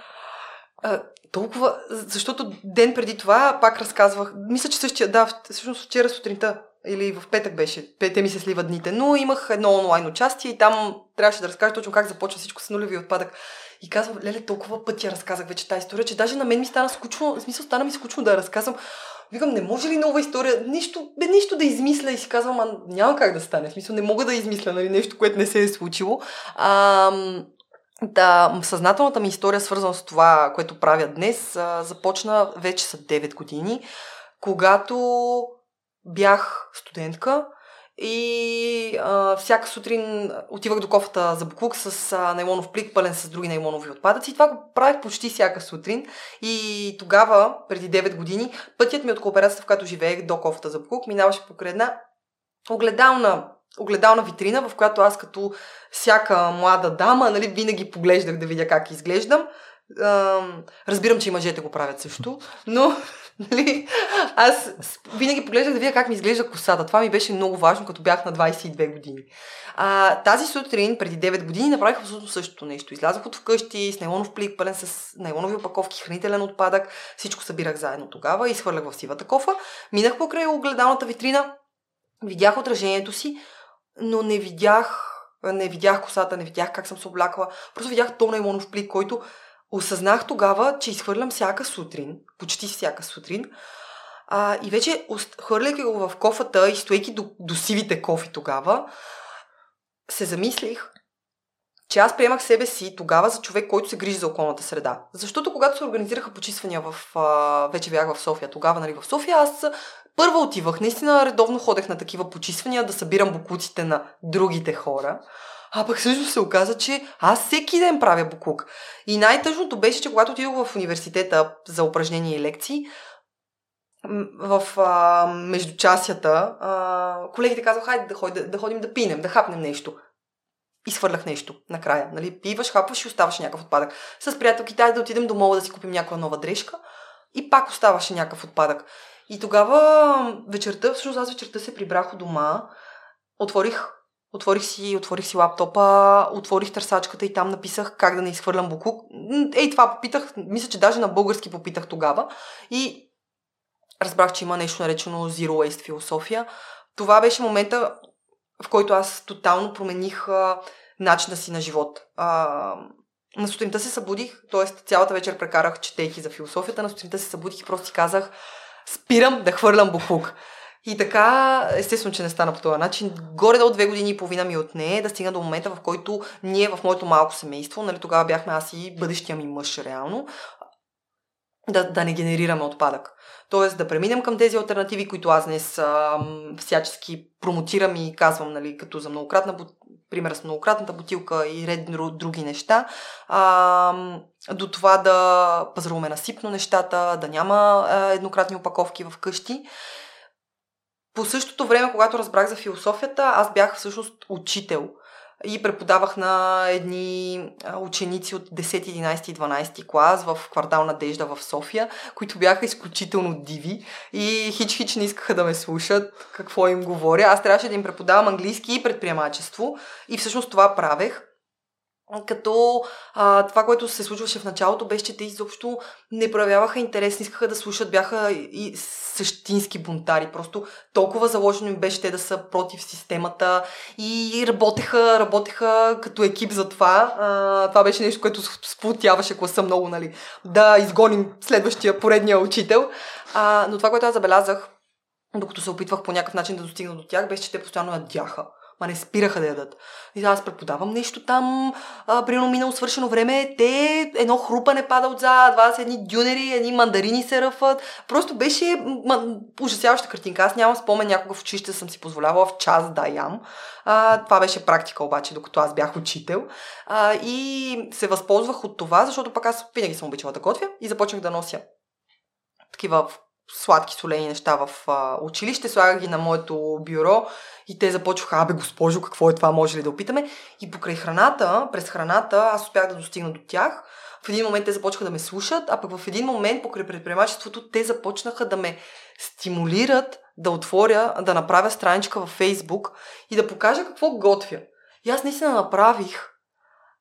толкова, защото ден преди това пак разказвах, мисля, че същия, да, всъщност вчера сутринта или в петък беше, те ми се сливат дните, но имах едно онлайн участие и там трябваше да разкажа точно как започва всичко с нулеви отпадък. И казвам, леле, толкова пъти я разказах вече тази история, че даже на мен ми стана скучно, в смисъл стана ми скучно да я разказвам. Викам, не може ли нова история? Нищо, бе, нищо да измисля и си казвам, а няма как да стане. В смисъл, не мога да измисля нали, нещо, което не се е случило. А, да, съзнателната ми история, свързана с това, което правя днес, а, започна вече са 9 години, когато бях студентка и а, всяка сутрин отивах до кофата за буклук с а, найлонов плик, пълен с други найлонови отпадъци. И това го правих почти всяка сутрин. И тогава, преди 9 години, пътят ми от кооперацията, в която живеех до кофата за буклук, минаваше покрай една огледална огледална витрина, в която аз като всяка млада дама, нали, винаги поглеждах да видя как изглеждам. разбирам, че и мъжете го правят също, но нали, аз винаги поглеждах да видя как ми изглежда косата. Това ми беше много важно, като бях на 22 години. А, тази сутрин, преди 9 години, направих абсолютно същото нещо. Излязох от вкъщи с нейлонов плик, пълен с нейлонови опаковки, хранителен отпадък. Всичко събирах заедно тогава и изхвърлях в сивата кофа. Минах покрай огледалната витрина, видях отражението си, но не видях, не видях косата, не видях как съм се облякла. Просто видях тона имонов плик, който осъзнах тогава, че изхвърлям всяка сутрин, почти всяка сутрин. А, и вече, хвърляйки го в кофата и стоейки до, до сивите кофи тогава, се замислих, че аз приемах себе си тогава за човек, който се грижи за околната среда. Защото когато се организираха почиствания в... А, вече бях в София, тогава, нали, в София, аз първо отивах, наистина редовно ходех на такива почиствания да събирам букуците на другите хора. А пък също се оказа, че аз всеки ден правя буклук. И най-тъжното беше, че когато отидох в университета за упражнения и лекции, в а, междучасията, а, колегите казаха, хайде да, ходим, да, да ходим да пинем, да хапнем нещо. И свърлях нещо накрая. Нали? Пиваш, хапваш и оставаш някакъв отпадък. С приятелките да отидем до мола да си купим някаква нова дрежка и пак оставаше някакъв отпадък. И тогава вечерта, всъщност аз вечерта се прибрах у дома, отворих, отворих, си, отворих си лаптопа, отворих търсачката и там написах как да не изхвърлям буклук. Ей, това попитах, мисля, че даже на български попитах тогава. И разбрах, че има нещо наречено Zero Waste философия. Това беше момента, в който аз тотално промених а, начина си на живот. А, на сутринта се събудих, т.е. цялата вечер прекарах четейки за философията, на сутринта се събудих и просто си казах, спирам да хвърлям буклук. И така, естествено, че не стана по този начин. Горе до две години и половина ми отне да стигна до момента, в който ние в моето малко семейство, нали, тогава бяхме аз и бъдещия ми мъж реално, да, да не генерираме отпадък. Тоест да преминем към тези альтернативи, които аз днес а, всячески промотирам и казвам, нали, като за многократна, пример с многократната бутилка и ред други неща, а, до това да пазаруваме насипно нещата, да няма а, еднократни опаковки в къщи. По същото време, когато разбрах за философията, аз бях всъщност учител – и преподавах на едни ученици от 10, 11 и 12 клас в квартал Надежда в София, които бяха изключително диви и хич-хич не искаха да ме слушат какво им говоря. Аз трябваше да им преподавам английски и предприемачество и всъщност това правех. Като а, това, което се случваше в началото, беше, че те изобщо не проявяваха интерес, не искаха да слушат, бяха и същински бунтари. Просто толкова заложено им беше те да са против системата и работеха, работеха като екип за това. А, това беше нещо, което сплотяваше класа много, нали? Да изгоним следващия поредния учител. А, но това, което аз забелязах, докато се опитвах по някакъв начин да достигна до тях, беше, че те постоянно ядяха ма не спираха да ядат. И аз преподавам нещо там, а, примерно минало свършено време, те едно хрупане пада отзад, два са едни дюнери, едни мандарини се ръфат. Просто беше ма, ужасяваща картинка. Аз нямам спомен някога в училище съм си позволявала в час да ям. А, това беше практика обаче, докато аз бях учител. А, и се възползвах от това, защото пък аз винаги съм обичала да готвя и започнах да нося такива сладки солени неща в а, училище, слагах ги на моето бюро и те започваха, абе госпожо, какво е това, може ли да опитаме? И покрай храната, през храната, аз успях да достигна до тях. В един момент те започнаха да ме слушат, а пък в един момент покрай предприемачеството те започнаха да ме стимулират да отворя, да направя страничка във Фейсбук и да покажа какво готвя. И аз наистина направих.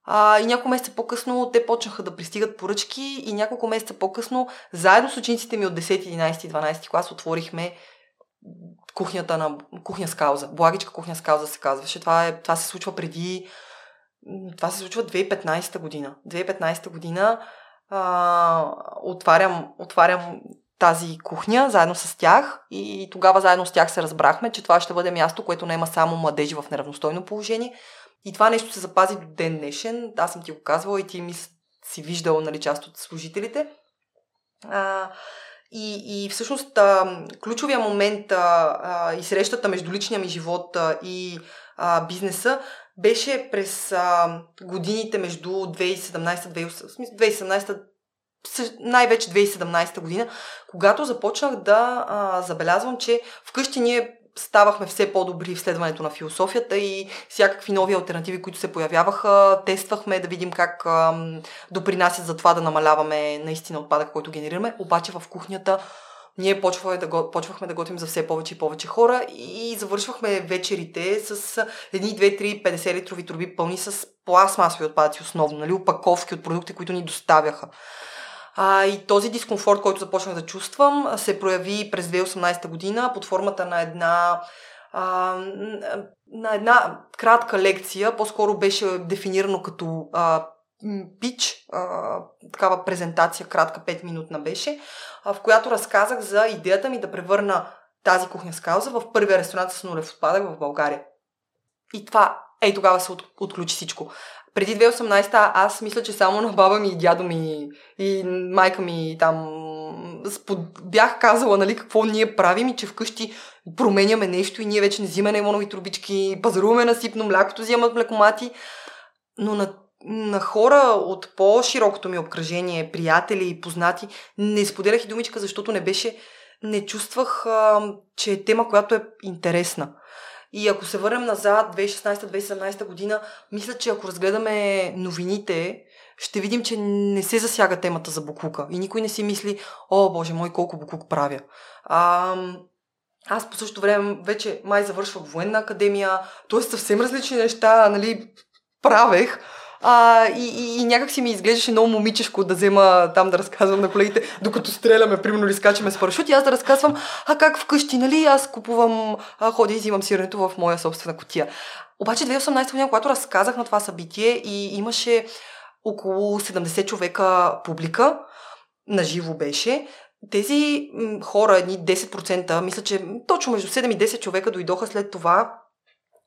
А, и няколко месеца по-късно те почнаха да пристигат поръчки и няколко месеца по-късно, заедно с учениците ми от 10, 11, 12 клас, отворихме кухнята на кухня с кауза. Благичка кухня с кауза се казваше. Това, е, това се случва преди... Това се случва 2015 година. 2015 година а, отварям, отварям тази кухня заедно с тях и тогава заедно с тях се разбрахме, че това ще бъде място, което не има само младежи в неравностойно положение. И това нещо се запази до ден днешен. Аз съм ти го казвала и ти ми си виждал нали, част от служителите. А, и, и всъщност а, ключовия момент а, а, и срещата между личния ми живот а, и а, бизнеса беше през а, годините между 2017-2018, 2017 най-вече 2017 година, когато започнах да а, забелязвам, че вкъщи ние ставахме все по-добри в следването на философията и всякакви нови альтернативи, които се появяваха, тествахме да видим как а, допринасят за това да намаляваме наистина отпадък, който генерираме. Обаче в кухнята ние почвахме да, го, почвахме да готвим за все повече и повече хора и завършвахме вечерите с едни, две, три, 50 литрови труби пълни с пластмасови отпадъци основно, нали, опаковки от продукти, които ни доставяха. А, и този дискомфорт, който започнах да чувствам, се прояви през 2018 година под формата на една а, на една кратка лекция, по-скоро беше дефинирано като а, пич, а, такава презентация, кратка 5 минутна беше, а, в която разказах за идеята ми да превърна тази кухня с кауза в първия ресторант с нулев отпадък в България. И това, ей тогава се от, отключи всичко преди 2018 аз мисля, че само на баба ми и дядо ми и майка ми там спод... бях казала, нали, какво ние правим и че вкъщи променяме нещо и ние вече не взимаме лимонови трубички, пазаруваме насипно млякото, взимат млекомати. Но на, на хора от по-широкото ми обкръжение, приятели и познати, не споделях и думичка, защото не беше, не чувствах, а, че е тема, която е интересна. И ако се върнем назад, 2016-2017 година, мисля, че ако разгледаме новините, ще видим, че не се засяга темата за буклука. И никой не си мисли, о, боже мой, колко буклук правя. А, аз по същото време вече май завършвах военна академия, т.е. съвсем различни неща, нали, правех. А, и, и, и някак си ми изглеждаше много момичешко да взема там да разказвам на колегите, докато стреляме, примерно, или скачаме с парашут, и аз да разказвам, а как вкъщи, нали, аз купувам, а, ходя и взимам сирането в моя собствена котия. Обаче 2018 година, когато разказах на това събитие и имаше около 70 човека публика, наживо беше, тези хора, едни 10%, мисля, че точно между 7 и 10 човека дойдоха след това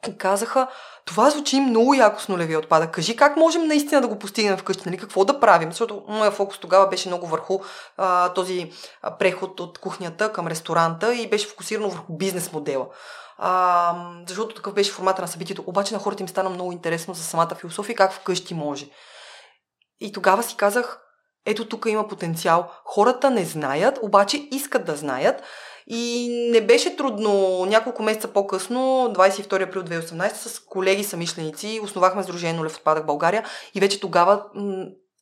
и казаха, това звучи много яко с нулевия отпадък. Кажи как можем наистина да го постигнем вкъщи, нали? какво да правим? Защото моя фокус тогава беше много върху а, този преход от кухнята към ресторанта и беше фокусирано върху бизнес модела. А, защото такъв беше формата на събитието. Обаче на хората им стана много интересно за самата философия как вкъщи може. И тогава си казах, ето тук има потенциал. Хората не знаят, обаче искат да знаят. И не беше трудно. Няколко месеца по-късно, 22 април 2018, с колеги самишленици, основахме Сдружение Нулев отпадък България и вече тогава,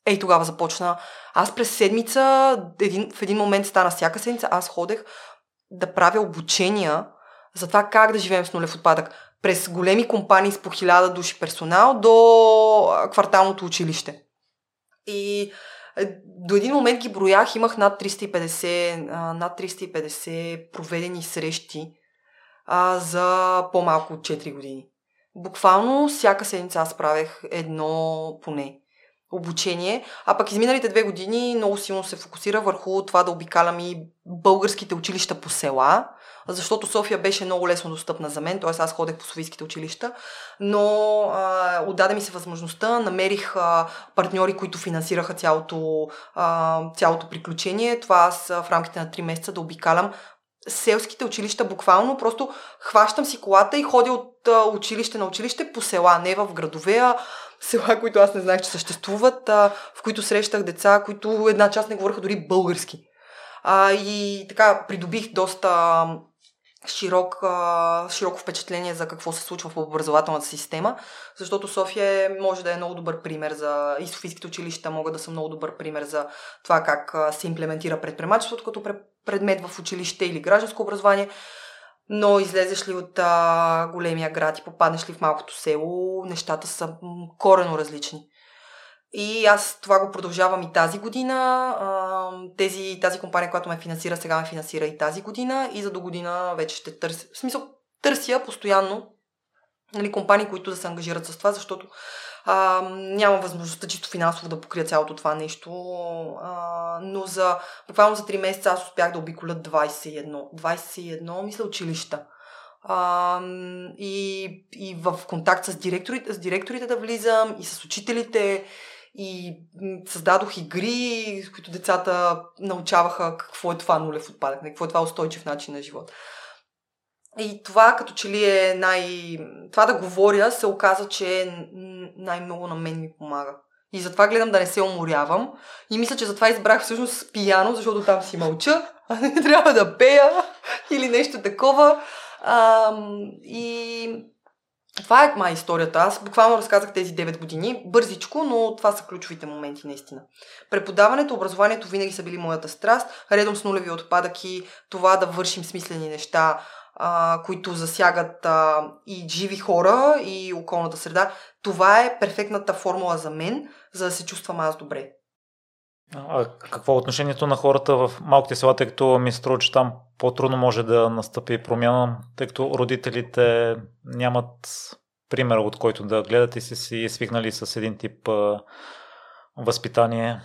ей тогава започна. Аз през седмица, един, в един момент стана всяка седмица, аз ходех да правя обучения за това как да живеем с нулев отпадък. През големи компании с по хиляда души персонал до кварталното училище. И до един момент ги броях, имах над 350, над 350 проведени срещи а, за по-малко от 4 години. Буквално всяка седмица аз правех едно поне обучение, а пък изминалите две години много силно се фокусира върху това да обикалям и българските училища по села, защото София беше много лесно достъпна за мен, т.е. аз ходех по софийските училища, но а, отдаде ми се възможността, намерих а, партньори, които финансираха цялото, а, цялото приключение. Това аз в рамките на 3 месеца да обикалям селските училища буквално, просто хващам си колата и ходя от а, училище на училище по села, не в градове, а села, които аз не знаех, че съществуват, а, в които срещах деца, които една част не говореха дори български. А, и така придобих доста широк, широко впечатление за какво се случва в образователната система, защото София е, може да е много добър пример за и Софийските училища могат да са много добър пример за това как се имплементира предприемачеството като предмет в училище или гражданско образование. Но излезеш ли от а, големия град и попаднеш ли в малкото село, нещата са корено различни. И аз това го продължавам и тази година. Тези, тази компания, която ме финансира, сега ме финансира и тази година. И за до година вече ще търся. В смисъл, търся постоянно нали, компании, които да се ангажират с това, защото а, няма възможността чисто финансово да покрия цялото това нещо. А, но за буквално за 3 месеца аз успях да обиколя 21. 21, мисля, училища. А, и, и в контакт с директорите, с директорите да влизам, и с учителите, и създадох игри, с които децата научаваха какво е това нулев отпадък, какво е това устойчив начин на живот. И това като че ли е най... Това да говоря се оказа, че най-много на мен ми помага. И затова гледам да не се уморявам. И мисля, че затова избрах всъщност пияно, защото там си мълча, а не трябва да пея или нещо такова. А, и това е май историята. Аз буквално разказах тези 9 години, бързичко, но това са ключовите моменти наистина. Преподаването, образованието винаги са били моята страст, редом с нулеви отпадъки, това да вършим смислени неща, а, които засягат а, и живи хора, и околната среда. Това е перфектната формула за мен, за да се чувствам аз добре. А какво е отношението на хората в малките села, тъй като ми се струва, че там по-трудно може да настъпи промяна, тъй като родителите нямат пример, от който да гледат и си, си свикнали с един тип а, възпитание?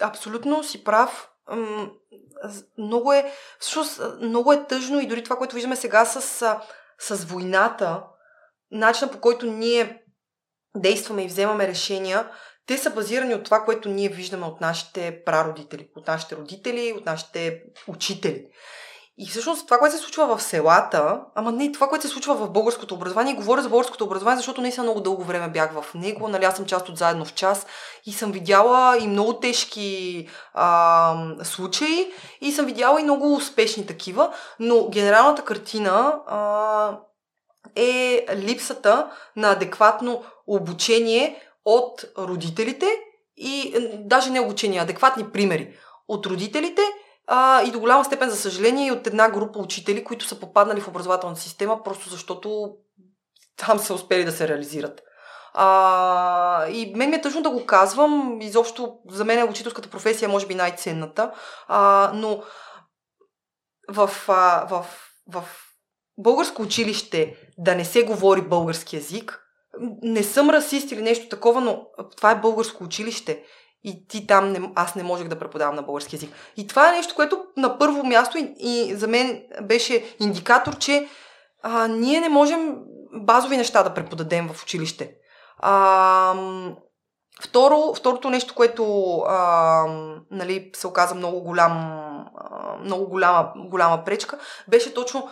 Абсолютно си прав. Много е, много е тъжно и дори това, което виждаме сега с, с войната, начинът по който ние действаме и вземаме решения, те са базирани от това, което ние виждаме от нашите прародители, от нашите родители, от нашите учители. И всъщност това, което се случва в селата, ама не това, което се случва в българското образование, говоря за българското образование, защото наистина много дълго време бях в него, нали аз съм част от заедно в час и съм видяла и много тежки а, случаи и съм видяла и много успешни такива, но генералната картина а, е липсата на адекватно обучение от родителите и даже не обучение, адекватни примери от родителите а, и до голяма степен, за съжаление, и от една група учители, които са попаднали в образователната система, просто защото там са успели да се реализират. А, и мен ми е тъжно да го казвам. Изобщо за мен е учителската професия може би най-ценната. А, но в, а, в, в българско училище да не се говори български язик, не съм расист или нещо такова, но това е българско училище и ти там не, аз не можех да преподавам на български язик. И това е нещо, което на първо място и, и за мен беше индикатор, че а, ние не можем базови неща да преподадем в училище. А, второ, второто нещо, което а, нали, се оказа много, голям, а, много голяма, голяма пречка, беше точно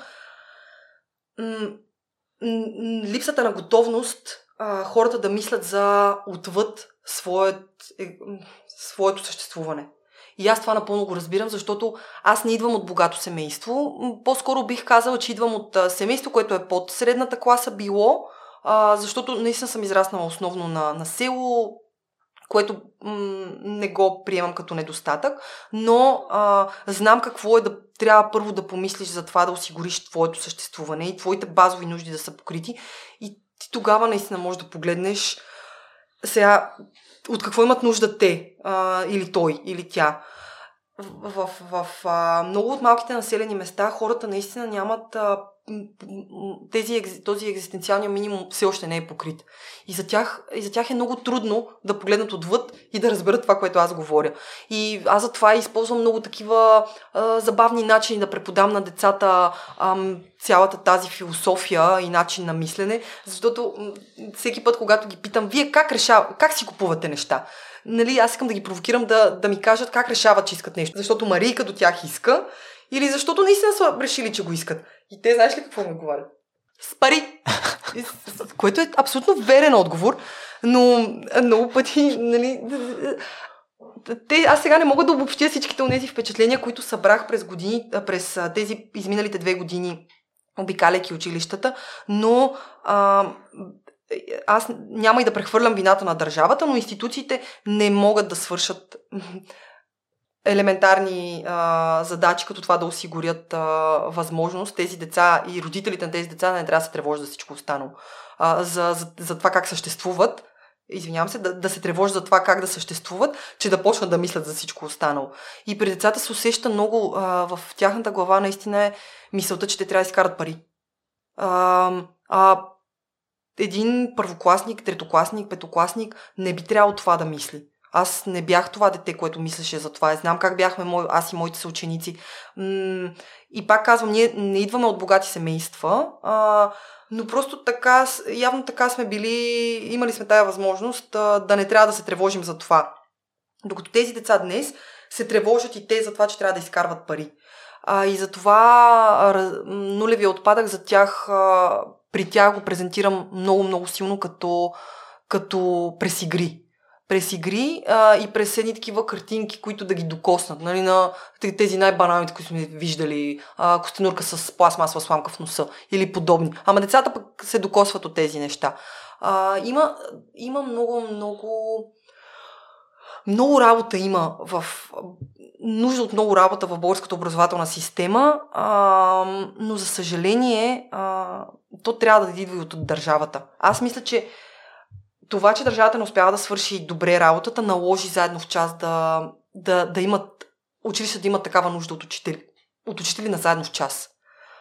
м- липсата на готовност а, хората да мислят за отвъд своят, е, своето съществуване. И аз това напълно го разбирам, защото аз не идвам от богато семейство. По-скоро бих казала, че идвам от семейство, което е под средната класа било, а, защото наистина съм израснала основно на, на село, което м- не го приемам като недостатък, но а, знам какво е да трябва първо да помислиш за това да осигуриш твоето съществуване и твоите базови нужди да са покрити и ти тогава наистина можеш да погледнеш сега от какво имат нужда те а, или той или тя. В, в, в а, много от малките населени места хората наистина нямат а, тези, този екзистенциалния минимум все още не е покрит. И за, тях, и за тях е много трудно да погледнат отвъд и да разберат това, което аз говоря. И аз за това използвам много такива а, забавни начини да преподам на децата а, цялата тази философия и начин на мислене, защото всеки път, когато ги питам, вие как, решава, как си купувате неща? Нали, аз искам да ги провокирам да, да ми кажат как решават, че искат нещо. Защото Марийка до тях иска или защото наистина са решили, че го искат. И те знаеш ли какво ми отговарят? С пари! Което е абсолютно верен отговор, но много пъти, нали, те, аз сега не мога да обобщя всичките от тези впечатления, които събрах през, години, през тези изминалите две години, обикаляйки училищата, но а, аз няма и да прехвърлям вината на държавата, но институциите не могат да свършат елементарни а, задачи, като това да осигурят а, възможност тези деца и родителите на тези деца не трябва да се тревожат за всичко останало. А, за, за, за това как съществуват, извинявам се, да, да се тревожат за това как да съществуват, че да почнат да мислят за всичко останало. И при децата се усеща много, а, в тяхната глава наистина е мисълта, че те трябва да изкарат пари. А, а, един първокласник, третокласник, петокласник не би трябвало това да мисли. Аз не бях това дете, което мислеше за това. Знам как бяхме мой, аз и моите съученици. И пак казвам, ние не идваме от богати семейства, а, но просто така, явно така сме били, имали сме тая възможност а, да не трябва да се тревожим за това. Докато тези деца днес се тревожат и те за това, че трябва да изкарват пари. А, и затова нулевия отпадък за тях, а, при тях го презентирам много-много силно като, като през игри през игри а, и през едни такива картинки, които да ги докоснат. Нали, на тези най-баналните, които сме виждали, а, костенурка с пластмасова сламка в носа или подобни. Ама децата пък се докосват от тези неща. А, има, има много, много много работа има в нужда от много работа в българската образователна система, а, но за съжаление а, то трябва да идва и от държавата. Аз мисля, че това, че държавата не успява да свърши добре работата, наложи заедно в час да, да, да имат училища да имат такава нужда от учители. От учители на заедно в час.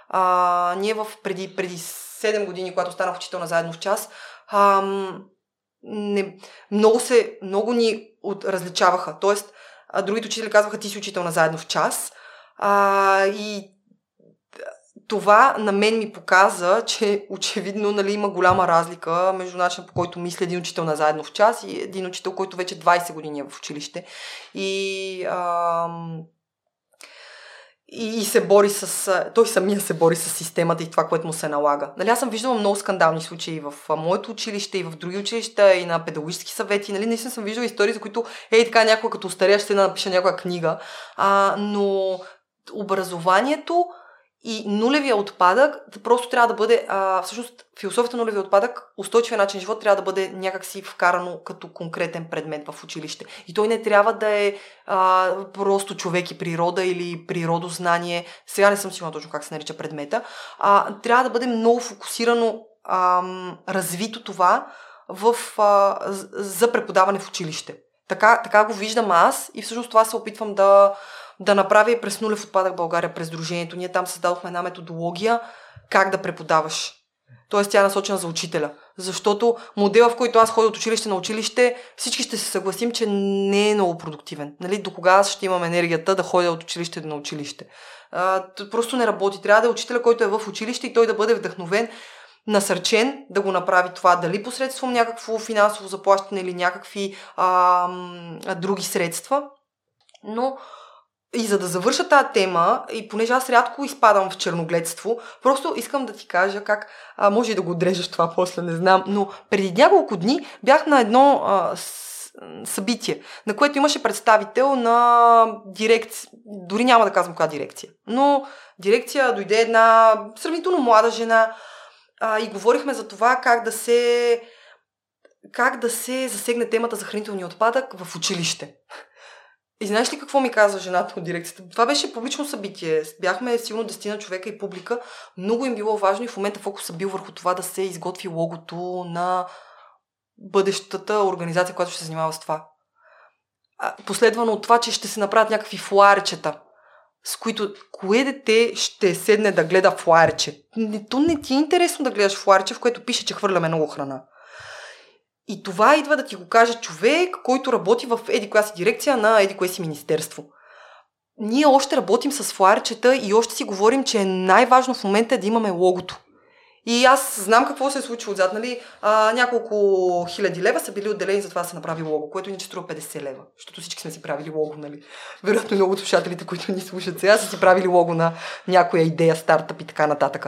А, ние в преди, преди 7 години, когато станах учител на заедно в час, ам, не, много, се, много ни от, различаваха. Тоест, а, другите учители казваха, ти си учител на заедно в час. А, и това на мен ми показа, че очевидно нали, има голяма разлика между начина по който мисли един учител на заедно в час и един учител, който вече 20 години е в училище. И, ам, и, се бори с... Той самия се бори с системата и това, което му се налага. Нали, аз съм виждала много скандални случаи в моето училище и в други училища и на педагогически съвети. Нали, наистина съм виждала истории, за които ей така някой като старя ще напише някоя книга. А, но образованието и нулевия отпадък просто трябва да бъде, а, всъщност философията нулевия отпадък, устойчивия начин живот трябва да бъде някакси вкарано като конкретен предмет в училище. И той не трябва да е а, просто човек и природа или природознание. Сега не съм сигурна точно как се нарича предмета. А, трябва да бъде много фокусирано а, развито това в, а, за преподаване в училище. Така, така го виждам аз и всъщност това се опитвам да, да направя и през нулев отпадък България през дружението. Ние там създадохме една методология как да преподаваш. Тоест тя е насочена за учителя. Защото модела, в който аз ходя от училище на училище, всички ще се съгласим, че не е много продуктивен. Нали? До кога аз ще имам енергията да ходя от училище на училище? А, просто не работи. Трябва да е учителя, който е в училище и той да бъде вдъхновен, насърчен да го направи това, дали посредством някакво финансово заплащане или някакви а, други средства. Но и за да завърша тази тема, и понеже аз рядко изпадам в черногледство, просто искам да ти кажа как, а, може и да го отрежеш това после, не знам, но преди няколко дни бях на едно а, събитие, на което имаше представител на дирекция, дори няма да казвам коя дирекция, но дирекция дойде една сравнително млада жена а, и говорихме за това как да се как да се засегне темата за хранителния отпадък в училище. И знаеш ли какво ми каза жената от дирекцията? Това беше публично събитие. Бяхме силно дестина човека и публика. Много им било важно и в момента фокусът бил върху това да се изготви логото на бъдещата организация, която ще се занимава с това. Последвано от това, че ще се направят някакви флуарчета, с които кое дете ще седне да гледа флуарче. То не ти е интересно да гледаш флуарче, в което пише, че хвърляме много храна. И това идва да ти го каже човек, който работи в еди коя си дирекция на еди кое си министерство. Ние още работим с флайерчета и още си говорим, че най-важно в момента е да имаме логото. И аз знам какво се е случило отзад, нали? А, няколко хиляди лева са били отделени за това да се направи лого, което иначе струва 50 лева, защото всички сме си правили лого, нали? Вероятно много от слушателите, които ни слушат сега, са си правили лого на някоя идея, стартъп и така нататък.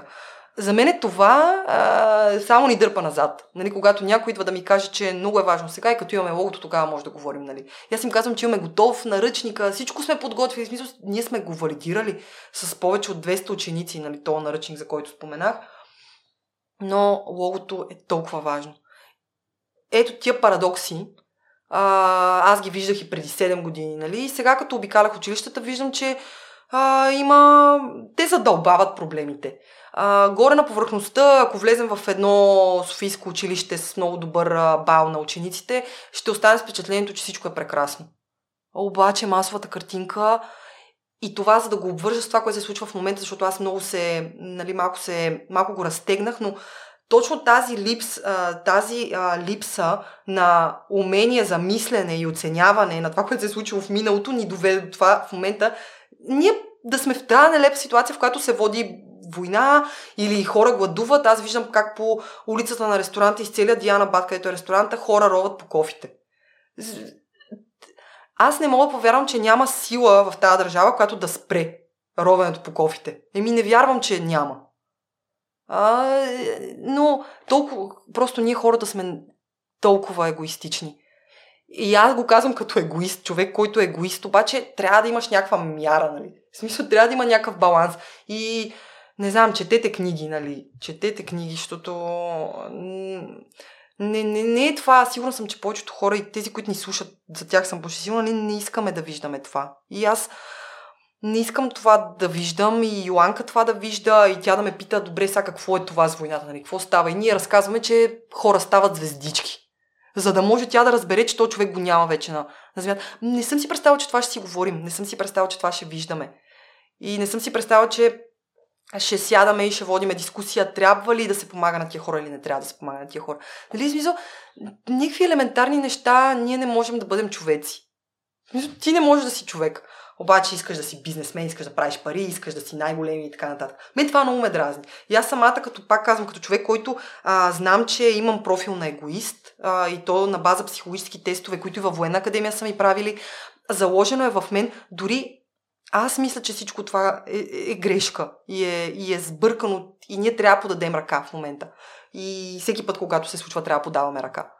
За мен е това а, само ни дърпа назад. Нали, когато някой идва да ми каже, че много е важно сега и като имаме логото, тогава може да говорим. Нали. И аз им казвам, че имаме готов наръчника, всичко сме подготвили. В смисъл, ние сме го валидирали с повече от 200 ученици, нали, този наръчник, за който споменах. Но логото е толкова важно. Ето тия парадокси, а, аз ги виждах и преди 7 години. Нали? И сега, като обикалях училищата, виждам, че а, има... Те задълбават проблемите. А, горе на повърхността, ако влезем в едно софийско училище с много добър бал на учениците, ще остане с впечатлението, че всичко е прекрасно. Обаче масовата картинка и това, за да го обвържа с това, което се случва в момента, защото аз много се, нали, малко, се, малко го разтегнах, но точно тази, липс, тази липса на умение за мислене и оценяване на това, което се е случило в миналото, ни доведе до това в момента. Ние да сме в тази нелепа ситуация, в която се води война или хора гладуват. Аз виждам как по улицата на ресторанта из целия Диана Бат, където е ресторанта, хора роват по кофите. Аз не мога да повярвам, че няма сила в тази държава, която да спре ровенето по кофите. Еми не вярвам, че няма. А, но толкова, просто ние хората сме толкова егоистични. И аз го казвам като егоист, човек, който е егоист, обаче трябва да имаш някаква мяра, нали? В смисъл, трябва да има някакъв баланс. И не знам, четете книги, нали? Четете книги, защото не, не, не е това. Сигурна съм, че повечето хора и тези, които ни слушат, за тях съм почти сигурна, не, не искаме да виждаме това. И аз не искам това да виждам и Йоанка това да вижда и тя да ме пита, добре, сега какво е това с войната, нали? какво става? И ние разказваме, че хора стават звездички. За да може тя да разбере, че този човек го няма вече на, на земята. Не съм си представила, че това ще си говорим. Не съм си представила, че това ще виждаме. И не съм си представила, че ще сядаме и ще водиме дискусия, трябва ли да се помага на тия хора или не трябва да се помага на тия хора. Нали, смисъл, никакви елементарни неща, ние не можем да бъдем човеци. Ти не можеш да си човек. Обаче искаш да си бизнесмен, искаш да правиш пари, искаш да си най-големи и така нататък. Мен това много ме дразни. И аз самата, като пак казвам, като човек, който а, знам, че имам профил на егоист а, и то на база психологически тестове, които и във военна академия са ми правили, заложено е в мен. Дори аз мисля, че всичко това е, е, е грешка и е, и е сбъркано и ние трябва да подадем ръка в момента. И всеки път, когато се случва, трябва да подаваме ръка.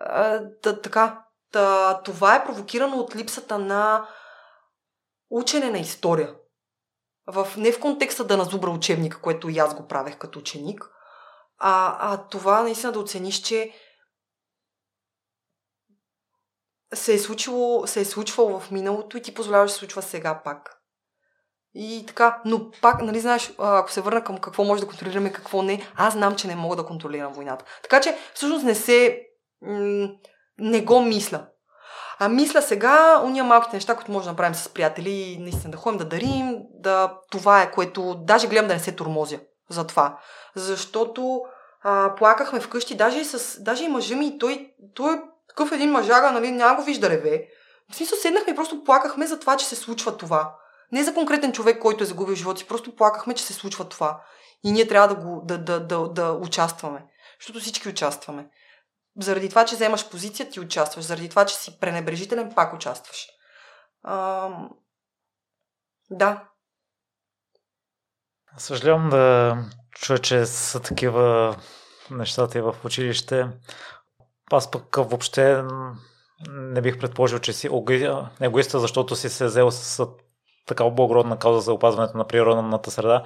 А, да, така, да, това е провокирано от липсата на учене на история. В, не в контекста да назубра учебника, което и аз го правех като ученик, а, а това наистина да оцениш, че се е, случило, се е случвало в миналото и ти позволяваш да се случва сега пак. И така, но пак, нали знаеш, ако се върна към какво може да контролираме, какво не, аз знам, че не мога да контролирам войната. Така че, всъщност не се... Не го мисля. А мисля сега, уния малките неща, които може да направим с приятели, наистина да ходим да дарим, да, това е което, даже гледам да не се турмозя за това. Защото а, плакахме вкъщи, даже и, с, даже и мъжа ми, той, той такъв един мъжага, нали, няма го вижда реве. В смисъл седнахме и просто плакахме за това, че се случва това. Не за конкретен човек, който е загубил живота си, просто плакахме, че се случва това. И ние трябва да, го, да, да, да, да участваме. Защото всички участваме. Заради това, че вземаш позиция, ти участваш. Заради това, че си пренебрежителен, пак участваш. А, да. Съжалявам да чуя, че са такива нещата и в училище. Аз пък въобще не бих предположил, че си егоиста, защото си се взел с такава благородна кауза за опазването на природната среда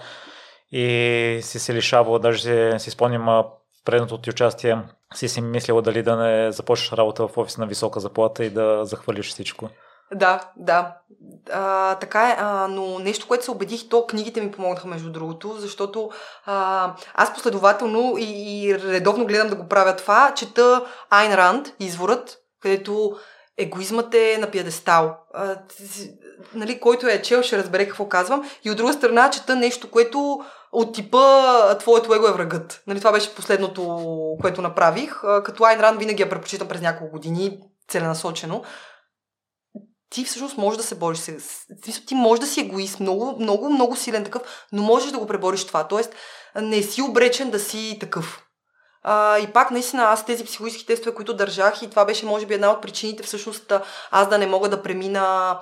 и си се лишавал, даже си, си спомням предното ти участие, си си мислила дали да не започнеш работа в офис на висока заплата и да захвалиш всичко. Да, да. А, така е, а, но нещо, което се убедих, то книгите ми помогнаха, между другото, защото а, аз последователно и, и редовно гледам да го правя това, чета Айн Ранд, изворът, където егоизмът е на пиедестал. А, нали, който е чел, ще разбере какво казвам. И от друга страна чета нещо, което от типа твоето его е врагът. Нали, това беше последното, което направих. А, като Айн Ранд винаги я предпочитам през няколко години, целенасочено ти всъщност можеш да се бориш с... Ти можеш да си егоист, много, много, много силен такъв, но можеш да го пребориш това. Тоест, не си обречен да си такъв. А, и пак, наистина, аз тези психологически тестове, които държах, и това беше, може би, една от причините, всъщност, аз да не мога да премина,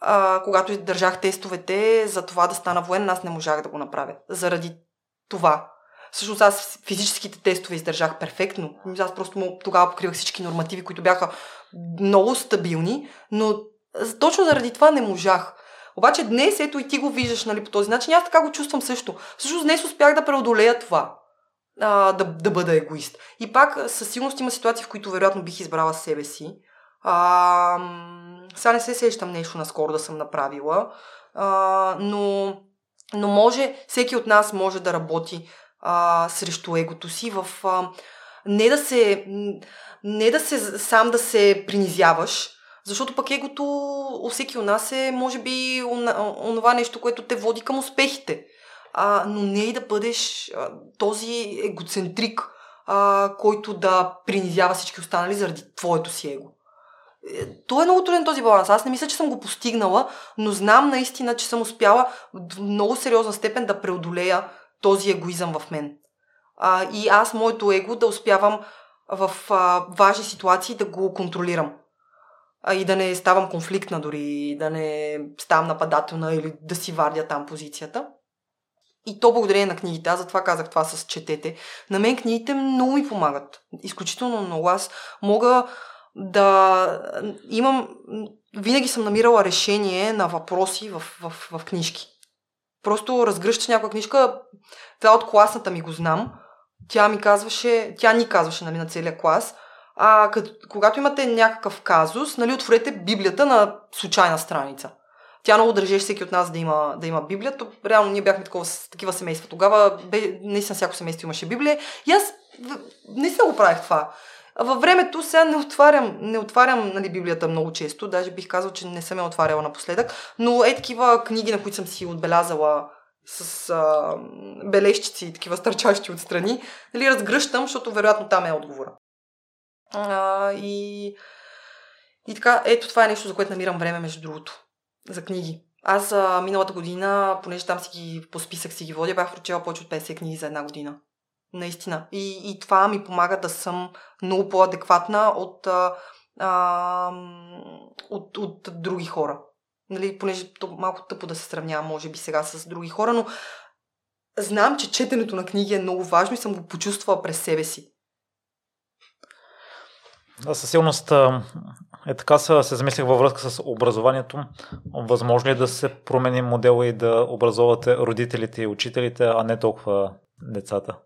а, когато държах тестовете, за това да стана военна, аз не можах да го направя. Заради това. Всъщност аз физическите тестове издържах перфектно. Аз просто тогава покривах всички нормативи, които бяха много стабилни, но точно заради това не можах. Обаче днес, ето и ти го виждаш нали, по този начин, аз така го чувствам също. Всъщност днес успях да преодолея това. А, да, да бъда егоист. И пак със сигурност има ситуации, в които вероятно бих избрала себе си. А, сега не се сещам нещо наскоро да съм направила, а, но, но може, всеки от нас може да работи а, срещу егото си в... А, не да се... Не да се сам да се принизяваш, защото пък егото у всеки от нас е, може би, онова нещо, което те води към успехите. А, но не и да бъдеш а, този егоцентрик, а, който да принизява всички останали заради твоето си его. Е, то е много труден този баланс. Аз не мисля, че съм го постигнала, но знам наистина, че съм успяла в много сериозна степен да преодолея този егоизъм в мен. А, и аз, моето его, да успявам в а, важни ситуации да го контролирам и да не ставам конфликтна дори, да не ставам нападателна или да си вардя там позицията. И то благодарение на книгите. Аз затова казах това с четете. На мен книгите много ми помагат. Изключително много. Аз мога да имам... Винаги съм намирала решение на въпроси в, в, в книжки. Просто разгръща някаква книжка. Това от класната ми го знам. Тя ми казваше, тя ни казваше нали, на целия клас – а, като, когато имате някакъв казус, нали, отворете Библията на случайна страница. Тя много държеше всеки от нас да има, да има Библия. То, реално ние бяхме такова, такива семейства. Тогава бе, наистина всяко семейство имаше Библия. И аз наистина го правих това. Във времето сега не отварям, не отварям нали, Библията много често, даже бих казал, че не съм я отваряла напоследък, но е такива книги, на които съм си отбелязала с а, бележчици, такива стърчащи отстрани, нали, разгръщам, защото вероятно там е отговора. А, и, и така, ето това е нещо, за което намирам време, между другото, за книги. Аз а, миналата година, понеже там си ги по списък си ги водя, бях прочела повече от 50 книги за една година. Наистина. И, и това ми помага да съм много по-адекватна от, а, а, от, от други хора. Нали, понеже то малко тъпо да се сравнявам, може би сега с други хора, но знам, че четенето на книги е много важно и съм го почувствала през себе си. Да, със сигурност е така се, се замислих във връзка с образованието. Възможно ли е да се промени модела и да образовате родителите и учителите, а не толкова децата?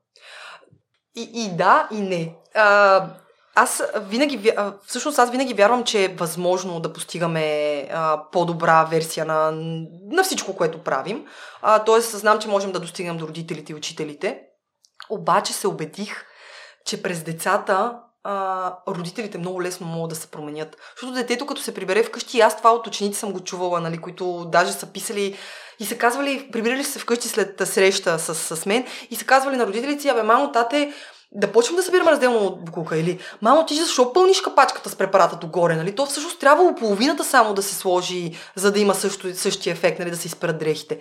И, и да, и не. А, аз винаги, всъщност аз винаги вярвам, че е възможно да постигаме а, по-добра версия на, на всичко, което правим. А, тоест, знам, че можем да достигнем до родителите и учителите. Обаче се убедих, че през децата а, родителите много лесно могат да се променят. Защото детето, като се прибере вкъщи, аз това от ученици съм го чувала, нали, които даже са писали и са казвали, прибирали се вкъщи след среща с, с мен и са казвали на родителите абе, мамо, тате, да почвам да събирам разделно от буклука или мамо, ти защо пълниш капачката с препарата догоре, нали? То всъщност трябвало половината само да се сложи, за да има също, същия ефект, нали, да се изпрат дрехите.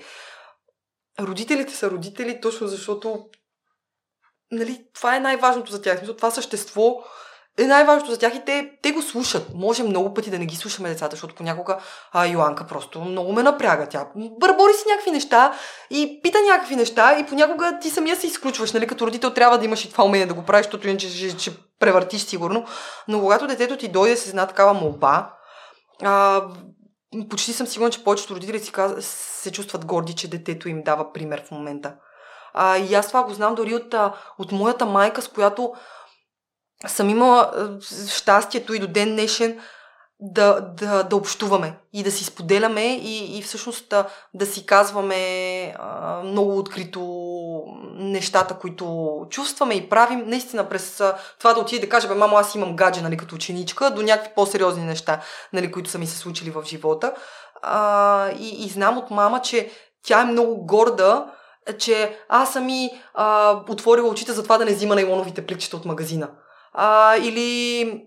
Родителите са родители точно защото нали, това е най-важното за тях. Смисъл, това същество е най-важното за тях и те, те го слушат. Може много пъти да не ги слушаме децата, защото понякога а, Йоанка просто много ме напряга. Тя бърбори си някакви неща и пита някакви неща и понякога ти самия се изключваш. Нали? Като родител трябва да имаш и това умение да го правиш, защото иначе ще, ще превъртиш сигурно. Но когато детето ти дойде с една такава молба, а, почти съм сигурна, че повечето родители си каз... се чувстват горди, че детето им дава пример в момента. А, и аз това го знам дори от, от моята майка, с която съм имала щастието и до ден днешен да, да, да общуваме и да си споделяме и, и всъщност да, да си казваме а, много открито нещата, които чувстваме и правим. Наистина през а, това да отиде да каже, бе, мамо, аз имам гадже, нали, като ученичка, до някакви по-сериозни неща, нали, които са ми се случили в живота. А, и, и знам от мама, че тя е много горда, че аз съм и а, отворила очите за това да не взима найлоновите пликчета от магазина. А, или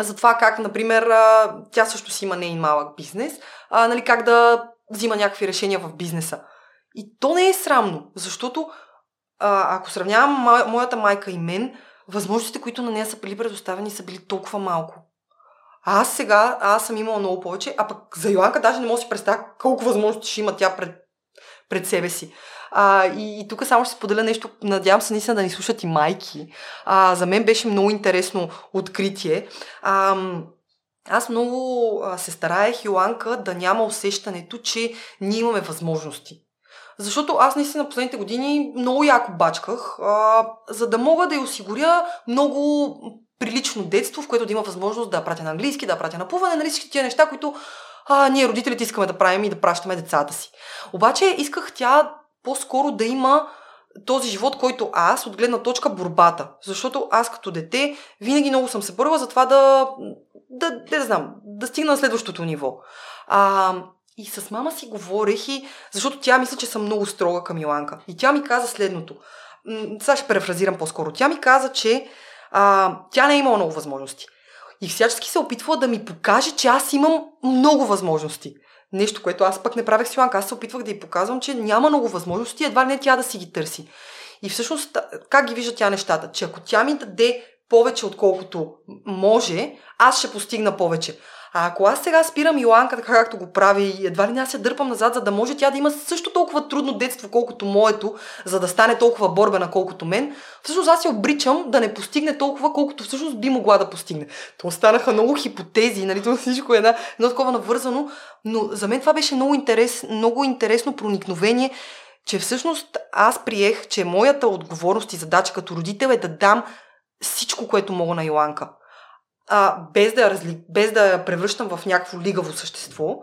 за това как, например, а, тя също си има нейн малък бизнес, а, нали, как да взима някакви решения в бизнеса. И то не е срамно, защото а, ако сравнявам мо, моята майка и мен, възможностите, които на нея са били предоставени, са били толкова малко. А аз сега, аз съм имала много повече, а пък за Йоанка даже не мога да си представя колко възможности ще има тя пред пред себе си. А, и, и тук само ще споделя нещо, надявам се наистина да ни слушат и майки. А, за мен беше много интересно откритие. А, аз много се стараех, Йоанка, да няма усещането, че ние имаме възможности. Защото аз наистина последните години много яко бачках, а, за да мога да я осигуря много прилично детство, в което да има възможност да пратя на английски, да пратя на плуване, нали всички тия неща, които а, ние родителите искаме да правим и да пращаме децата си. Обаче исках тя по-скоро да има този живот, който аз, от гледна точка борбата. Защото аз като дете винаги много съм се борила за това да, да, да, да знам, да стигна на следващото ниво. А, и с мама си говорех и, защото тя мисля, че съм много строга към Йоанка. И тя ми каза следното. Сега ще префразирам по-скоро. Тя ми каза, че а, тя не е имала много възможности. И всячески се опитвала да ми покаже, че аз имам много възможности. Нещо, което аз пък не правех с Йоанка. Аз се опитвах да й показвам, че няма много възможности, едва не тя да си ги търси. И всъщност, как ги вижда тя нещата? Че ако тя ми даде повече, отколкото може, аз ще постигна повече. А ако аз сега спирам Йоанка, така както го прави, и едва ли не аз се дърпам назад, за да може тя да има също толкова трудно детство, колкото моето, за да стане толкова борбена, колкото мен, всъщност аз се обричам да не постигне толкова, колкото всъщност би могла да постигне. То останаха много хипотези, нали, това всичко е една, едно такова навързано, но за мен това беше много, интерес, много интересно проникновение, че всъщност аз приех, че моята отговорност и задача като родител е да дам всичко, което мога на Йоанка а, без, да я без да я превръщам в някакво лигаво същество,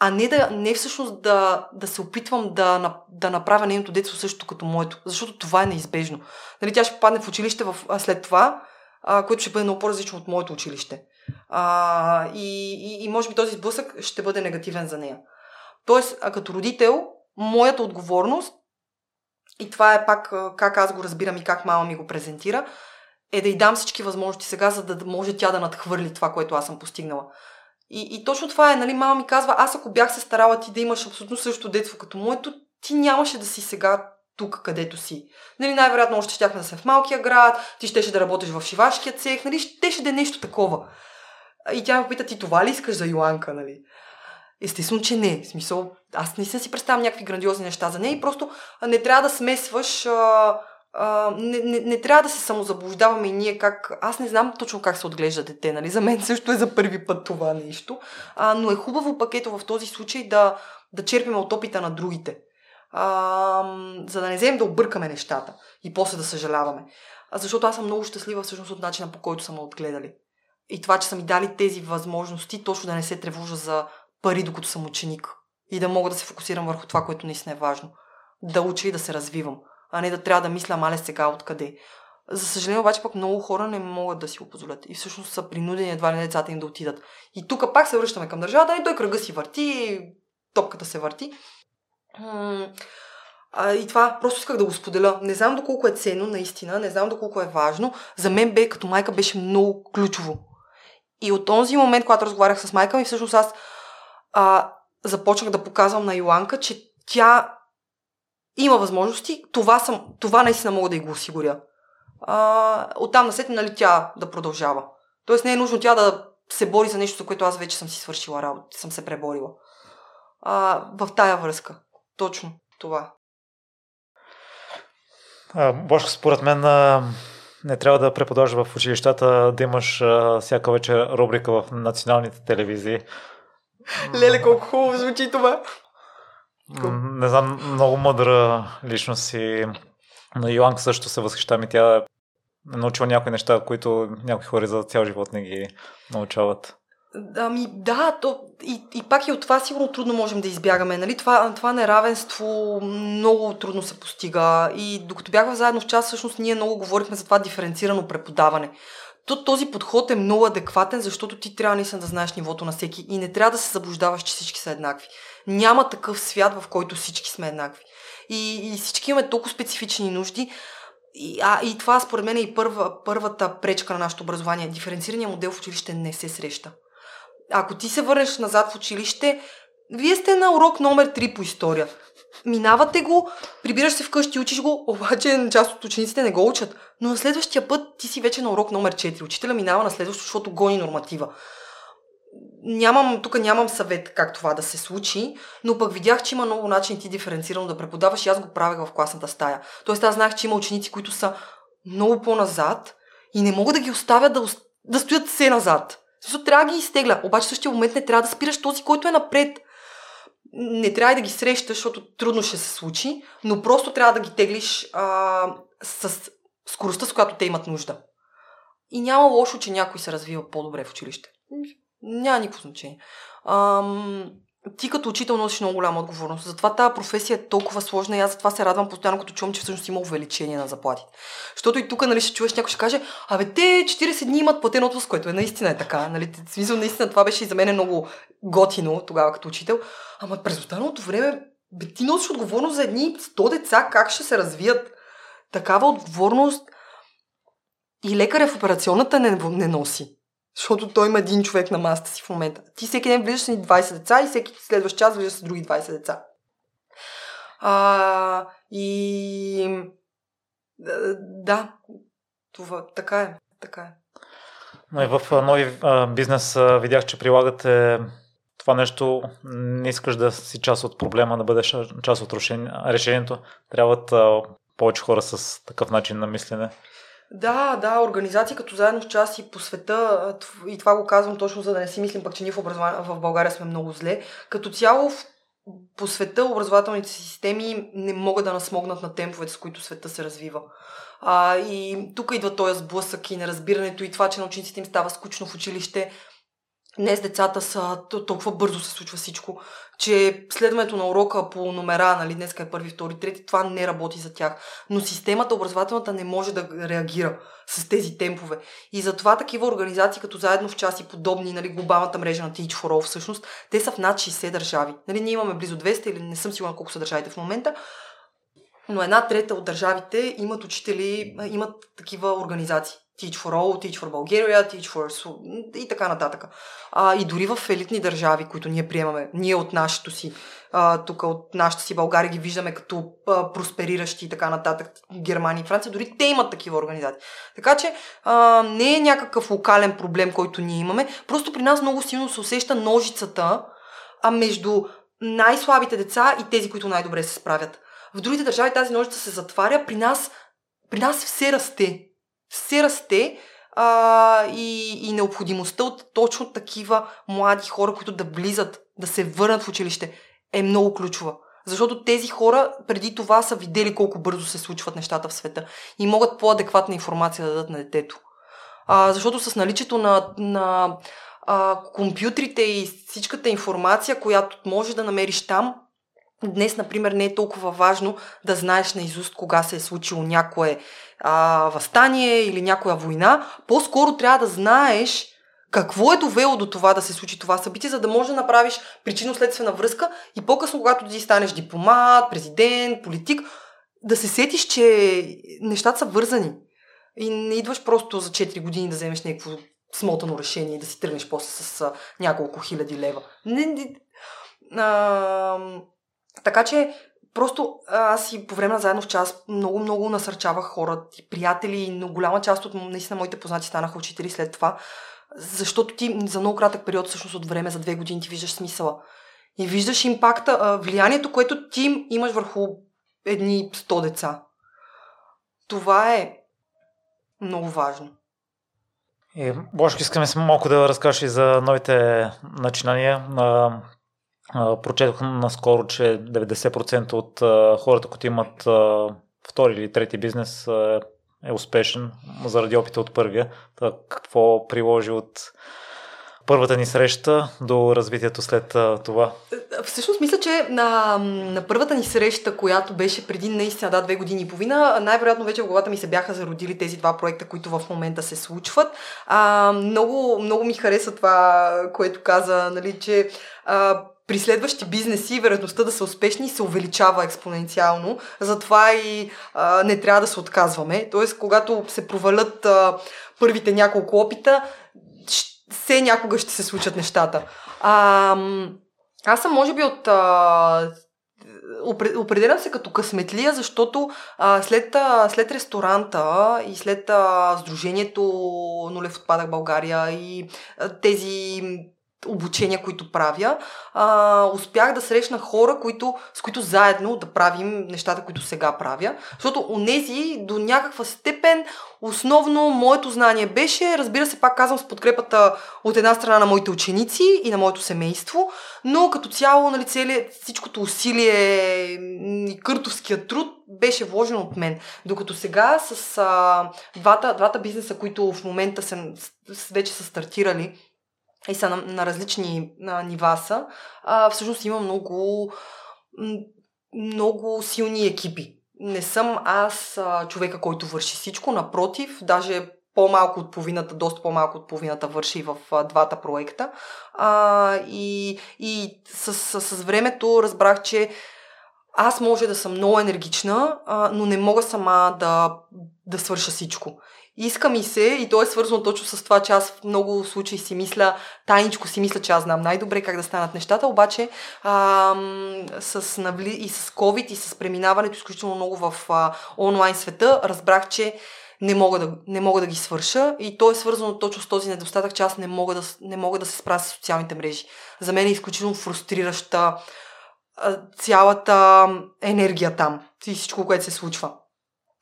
а не, да, не всъщност да, да се опитвам да, да направя нейното детство също като моето, защото това е неизбежно. Нали, тя ще попадне в училище в, а след това, а, което ще бъде много по-различно от моето училище. А, и, и, и може би този сблъсък ще бъде негативен за нея. Тоест, а като родител, моята отговорност, и това е пак как аз го разбирам и как мама ми го презентира, е да й дам всички възможности сега, за да може тя да надхвърли това, което аз съм постигнала. И, и точно това е, нали, мама ми казва, аз ако бях се старала ти да имаш абсолютно същото детство като моето, ти нямаше да си сега тук, където си. Нали, най-вероятно още щяхме да се в малкия град, ти щеше да работиш в шивашкия цех, нали, щеше да е нещо такова. И тя ме попита, ти това ли искаш за Йоанка, нали? Естествено, че не. В смисъл, аз не си представям някакви грандиозни неща за нея и просто не трябва да смесваш а, не, не, не трябва да се самозаблуждаваме и ние как... Аз не знам точно как се отглежда дете, нали? За мен също е за първи път това нещо. А, но е хубаво пакето в този случай да, да черпим от опита на другите. А, за да не вземем да объркаме нещата и после да съжаляваме. А, защото аз съм много щастлива всъщност от начина по който са ме отгледали. И това, че са ми дали тези възможности, точно да не се тревожа за пари, докато съм ученик. И да мога да се фокусирам върху това, което наистина е важно. Да уча и да се развивам а не да трябва да мисля, мале сега откъде. За съжаление обаче пък много хора не могат да си го позволят и всъщност са принудени едва ли децата им да отидат. И тук пак се връщаме към държавата и той кръга си върти, топката се върти. А, и това просто исках да го споделя. Не знам доколко е ценно, наистина, не знам доколко е важно. За мен бе, като майка, беше много ключово. И от този момент, когато разговарях с майка ми, всъщност аз а, започнах да показвам на Йоанка, че тя има възможности, това, съм, това наистина мога да и го осигуря. А, оттам насетне, нали, тя да продължава. Тоест не е нужно тя да се бори за нещо, за което аз вече съм си свършила работа, съм се преборила. А, в тая връзка. Точно това. Бошко, според мен а, не трябва да преподаваш в училищата, да имаш а, всяка вечер рубрика в националните телевизии. Леле, колко хубаво звучи това. Не знам, много мъдра личност си. На Йоанка също се възхищавам и тя е научила някои неща, които някои хора за цял живот не ги научават. Ами да, то, и, и пак и от това сигурно трудно можем да избягаме. Нали? Това, това неравенство много трудно се постига. И докато бяхме заедно в час, всъщност ние много говорихме за това диференцирано преподаване. То, този подход е много адекватен, защото ти трябва наистина да знаеш нивото на всеки и не трябва да се заблуждаваш, че всички са еднакви. Няма такъв свят, в който всички сме еднакви. И, и всички имаме толкова специфични нужди. И, а, и това според мен е и първа, първата пречка на нашето образование. Диференцирания модел в училище не се среща. Ако ти се върнеш назад в училище, вие сте на урок номер 3 по история. Минавате го, прибираш се вкъщи, учиш го, обаче част от учениците не го учат. Но на следващия път ти си вече на урок номер 4. Учителя минава на следващото, защото гони норматива нямам, тук нямам съвет как това да се случи, но пък видях, че има много начини ти диференцирано да преподаваш и аз го правех в класната стая. Тоест аз знаех, че има ученици, които са много по-назад и не мога да ги оставя да, да стоят все назад. Защото трябва да ги изтегля. Обаче в същия момент не трябва да спираш този, който е напред. Не трябва да ги срещаш, защото трудно ще се случи, но просто трябва да ги теглиш а, с скоростта, с която те имат нужда. И няма лошо, че някой се развива по-добре в училище. Няма никакво значение. Ам, ти като учител носиш много голяма отговорност. Затова тази професия е толкова сложна и аз затова се радвам постоянно, като чувам, че всъщност има увеличение на заплатите. Защото и тук, нали, ще чуеш някой ще каже, абе, те 40 дни имат платен отпуск, което е наистина е така. Нали? Смисъл, наистина това беше и за мен много готино тогава като учител. Ама през останалото време, бе, ти носиш отговорност за едни 100 деца, как ще се развият. Такава отговорност и лекаря в операционната не, не носи. Защото той има един човек на масата си в момента. Ти всеки ден влизаш с 20 деца и всеки следващ час влизаш с други 20 деца. А, и да, това така е. Така е. Но и в нови бизнес видях, че прилагате това нещо. Не искаш да си част от проблема, да бъдеш част от решението. Трябват повече хора с такъв начин на мислене. Да, да, организации като заедно с част и по света, и това го казвам точно за да не си мислим пък, че ние в, в България сме много зле. Като цяло в, по света образователните системи не могат да насмогнат на темповете, с които света се развива. А, и тук идва този сблъсък и неразбирането и това, че на учениците им става скучно в училище, Днес децата са, толкова бързо се случва всичко, че следването на урока по номера, нали, днес е първи, втори, трети, това не работи за тях. Но системата, образователната, не може да реагира с тези темпове. И затова такива организации, като заедно в части подобни, нали, глобалната мрежа на Teach for All, всъщност, те са в над 60 държави. Нали, ние имаме близо 200 или не съм сигурна колко са държавите в момента, но една трета от държавите имат учители, имат такива организации. Teach for All, Teach for Bulgaria, Teach for и така нататък. А, и дори в елитни държави, които ние приемаме, ние от нашето си, тук от нашата си България ги виждаме като а, проспериращи и така нататък, Германия и Франция, дори те имат такива организации. Така че а, не е някакъв локален проблем, който ние имаме, просто при нас много силно се усеща ножицата а между най-слабите деца и тези, които най-добре се справят. В другите държави тази ножица се затваря, при нас, при нас все расте все расте а, и, и необходимостта от точно такива млади хора, които да влизат, да се върнат в училище, е много ключова. Защото тези хора преди това са видели колко бързо се случват нещата в света и могат по-адекватна информация да дадат на детето. А, защото с наличието на, на а, компютрите и всичката информация, която може да намериш там, Днес, например, не е толкова важно да знаеш наизуст кога се е случило някое а, възстание или някоя война. По-скоро трябва да знаеш какво е довело до това да се случи това събитие, за да можеш да направиш причинно-следствена връзка и по-късно, когато ти станеш дипломат, президент, политик, да се сетиш, че нещата са вързани. И не идваш просто за 4 години да вземеш някакво смотано решение и да си тръгнеш после с няколко хиляди лева. Не, не, а, така че просто аз и по време на заедно в час много, много насърчавах хора и приятели, но голяма част от наистина моите познати станаха учители след това, защото ти за много кратък период всъщност от време, за две години ти виждаш смисъла. И виждаш импакта, влиянието, което ти имаш върху едни 100 деца. Това е много важно. И, Бошко, искаме малко да разкажеш и за новите начинания. Прочетох наскоро, че 90% от хората, които имат втори или трети бизнес, е успешен заради опита от първия. Так, какво приложи от първата ни среща до развитието след това? Всъщност мисля, че на, на първата ни среща, която беше преди наистина да, две години и половина, най-вероятно вече в главата ми се бяха зародили тези два проекта, които в момента се случват. А, много, много ми хареса това, което каза, нали, че а, при следващи бизнеси вероятността да са успешни се увеличава експоненциално. Затова и а, не трябва да се отказваме. Тоест, когато се провалят а, първите няколко опита, все някога ще се случат нещата. А, аз съм, може би, от. А, определям се като късметлия, защото а, след, а, след ресторанта и след а, Сдружението Нулев отпадък България и а, тези обучения, които правя, а, успях да срещна хора, които, с които заедно да правим нещата, които сега правя. Защото онези до някаква степен основно моето знание беше, разбира се, пак казвам, с подкрепата от една страна на моите ученици и на моето семейство, но като цяло нали, цели, всичкото усилие и къртовския труд беше вложен от мен. Докато сега с а, двата, двата бизнеса, които в момента са, вече са стартирали, и са на, на различни на нива са, а, всъщност има много, много силни екипи. Не съм аз а, човека, който върши всичко, напротив, даже по-малко от половината, доста по-малко от половината върши в а, двата проекта. А, и и с, с, с времето разбрах, че аз може да съм много енергична, а, но не мога сама да, да свърша всичко. Иска ми се, и то е свързано точно с това, че аз в много случаи си мисля, тайничко си мисля, че аз знам най-добре как да станат нещата, обаче а, с, навли... и с COVID и с преминаването изключително много в а, онлайн света, разбрах, че не мога, да, не мога да ги свърша и то е свързано точно с този недостатък, че аз не мога да, не мога да се справя с социалните мрежи. За мен е изключително фрустрираща цялата енергия там и всичко, което се случва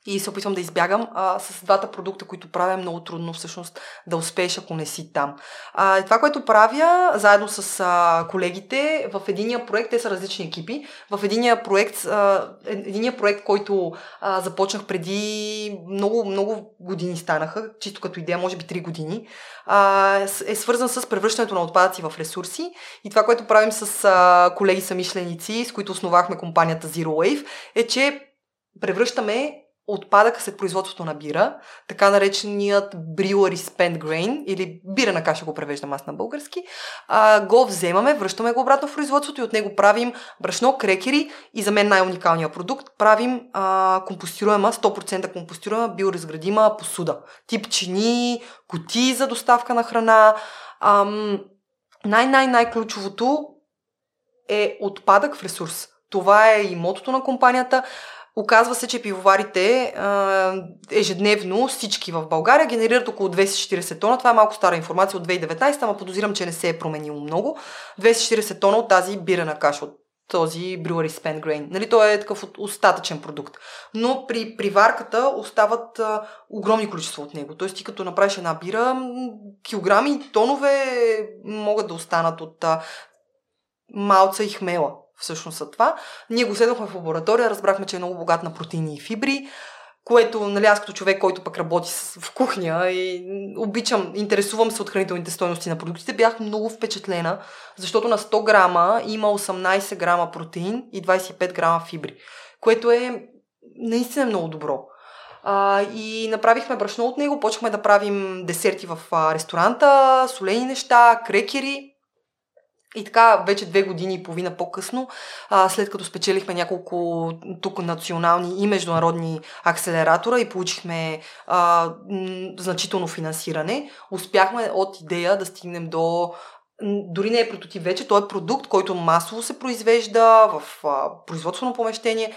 и се опитвам да избягам. А, с двата продукта, които правя, е много трудно всъщност да успееш, ако не си там. А, това, което правя заедно с а, колегите, в единия проект, те са различни екипи, в единия проект, а, е, единия проект, който а, започнах преди много, много години станаха, чисто като идея, може би 3 години, а, е свързан с превръщането на отпадъци в ресурси. И това, което правим с а, колеги самишленици, с които основахме компанията Zero Wave, е, че превръщаме отпадъка след производството на бира, така нареченият brewery spent grain, или бира на каша го превеждам аз на български, а, го вземаме, връщаме го обратно в производството и от него правим брашно, крекери и за мен най-уникалният продукт, правим а, компостируема, 100% компостируема, биоразградима посуда. Тип чини, кутии за доставка на храна. Ам, най-най-най-ключовото е отпадък в ресурс. Това е и мотото на компанията. Оказва се, че пивоварите ежедневно всички в България генерират около 240 тона. Това е малко стара информация от 2019, ама подозирам, че не се е променило много. 240 тона от тази бирена каша, от този Brewery Spent Grain. Нали, той е такъв остатъчен продукт. Но при приварката остават а, огромни количества от него. Тоест ти като направиш една бира, килограми, тонове могат да останат от а, малца и хмела всъщност са това. Ние го следвахме в лаборатория, разбрахме, че е много богат на протеини и фибри, което, нали, аз като човек, който пък работи в кухня и обичам, интересувам се от хранителните стойности на продуктите, бях много впечатлена, защото на 100 грама има 18 грама протеин и 25 грама фибри, което е наистина много добро. А, и направихме брашно от него, почнахме да правим десерти в а, ресторанта, солени неща, крекери и така, вече две години и половина по-късно, а, след като спечелихме няколко тук национални и международни акселератора и получихме а, значително финансиране, успяхме от идея да стигнем до дори не е прототип вече, той е продукт, който масово се произвежда в а, производствено помещение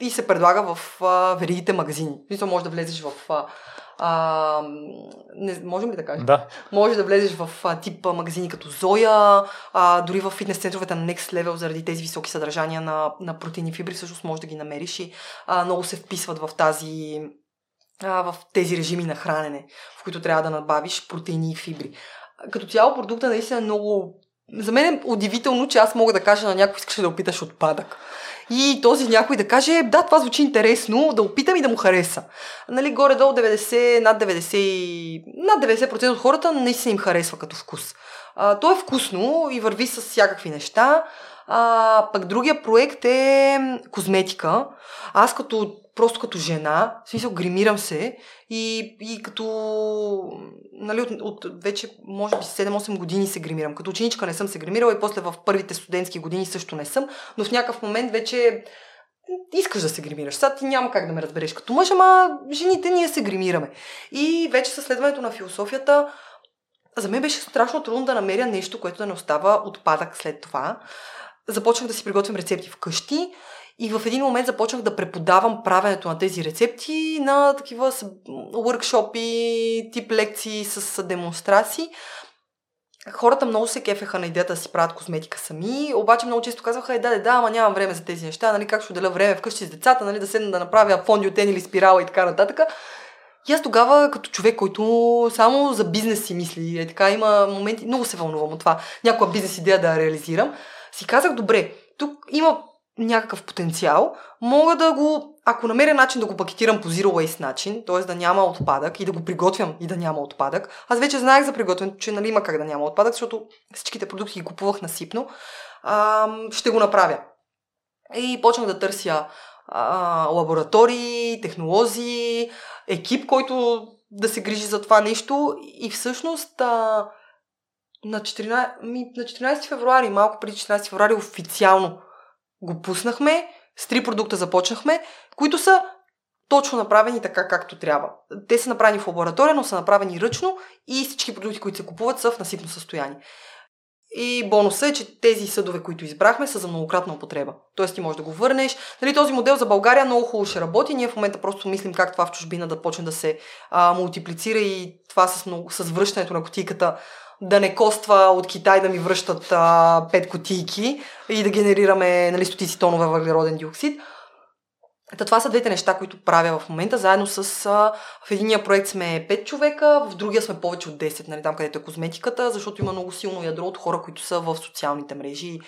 и се предлага в а, веригите магазини. Мисля, може да влезеш в а, а, не, можем ли да кажем? Да. Може да влезеш в а, тип а, магазини като Зоя, а, дори в фитнес центровете на Next Level заради тези високи съдържания на, на протеини фибри, всъщност може да ги намериш и а, много се вписват в тази а, в тези режими на хранене, в които трябва да надбавиш протеини и фибри. Като цяло продукта наистина е много за мен е удивително, че аз мога да кажа на някой, искаш да опиташ отпадък и този някой да каже, да, това звучи интересно, да опитам и да му хареса. Нали, горе-долу 90, над 90, над 90% от хората наистина им харесва като вкус. А, то е вкусно и върви с всякакви неща. А, пък другия проект е козметика. Аз като просто като жена, в смисъл гримирам се и, и като нали, от, от вече може би 7-8 години се гримирам. Като ученичка не съм се гримирала и после в първите студентски години също не съм, но в някакъв момент вече искаш да се гримираш. Сега ти няма как да ме разбереш като мъж, ама жените ние се гримираме. И вече със следването на философията за мен беше страшно трудно да намеря нещо, което да не остава отпадък след това. Започнах да си приготвям рецепти вкъщи и в един момент започнах да преподавам правенето на тези рецепти на такива workshopи, тип лекции с демонстрации. хората много се кефеха на идеята да си правят козметика сами, обаче много често казваха, е, да, да, да, ама нямам време за тези неща, нали, как ще отделя време вкъщи с децата, нали, да седна да направя фондиотен или спирала и така нататък. И аз тогава, като човек, който само за бизнес си мисли, е така, има моменти, много се вълнувам от това, някоя бизнес идея да реализирам, си казах, добре, тук има някакъв потенциал, мога да го, ако намеря начин да го пакетирам по zero waste начин, т.е. да няма отпадък и да го приготвям и да няма отпадък. Аз вече знаех за приготвянето, че нали има как да няма отпадък, защото всичките продукти ги купувах насипно. А, ще го направя. И почнах да търся а, лаборатории, технолози, екип, който да се грижи за това нещо. И всъщност а, на, 14, ми, на 14 февруари, малко преди 14 февруари, официално го пуснахме, с три продукта започнахме, които са точно направени така, както трябва. Те са направени в лаборатория, но са направени ръчно и всички продукти, които се купуват, са в насипно състояние. И бонусът е, че тези съдове, които избрахме, са за многократна употреба. Тоест ти можеш да го върнеш. Нали, този модел за България много хубаво ще работи. Ние в момента просто мислим как това в чужбина да почне да се а, мултиплицира и това с, много, с връщането на котиката да не коства от Китай да ми връщат а, 5 кутийки и да генерираме нали, стотици тонове въглероден диоксид. Ето, това са двете неща, които правя в момента. Заедно с... А, в единия проект сме 5 човека, в другия сме повече от 10, нали, там където е козметиката, защото има много силно ядро от хора, които са в социалните мрежи.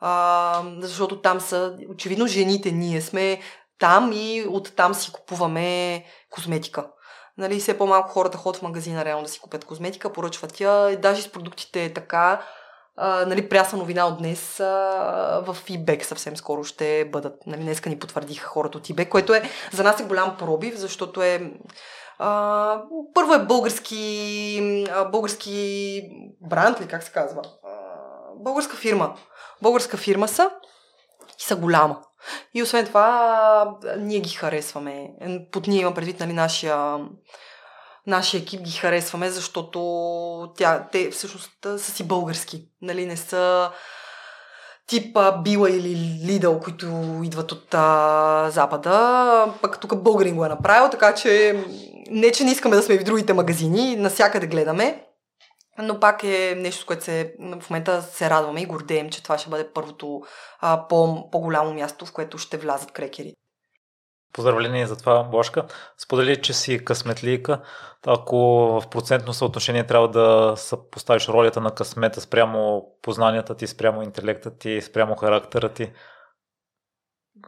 А, защото там са, очевидно, жените ние сме там и оттам си купуваме козметика. Нали, все по-малко хората ходят в магазина реално да си купят козметика, поръчват я. И даже с продуктите е така. А, нали, прясна новина от днес а, в eBay съвсем скоро ще бъдат. Нали, днеска ни потвърдиха хората от eBay, което е за нас е голям пробив, защото е а, първо е български, а, български бранд, ли как се казва? А, българска фирма. Българска фирма са и са голяма. И освен това, ние ги харесваме. Под ние има предвид нали, нашия, нашия екип ги харесваме, защото тя, те всъщност са си български. Нали, не са типа Била или Лидъл, които идват от а, Запада. Пък тук българин го е направил, така че не, че не искаме да сме в другите магазини, насякъде гледаме. Но пак е нещо, с което се, в момента се радваме и гордеем, че това ще бъде първото а, по, по-голямо място, в което ще влязат крекери. Поздравление за това, Бошка. Сподели, че си късметлийка. Ако в процентно съотношение трябва да поставиш ролята на късмета спрямо познанията ти, спрямо интелекта ти, спрямо характера ти.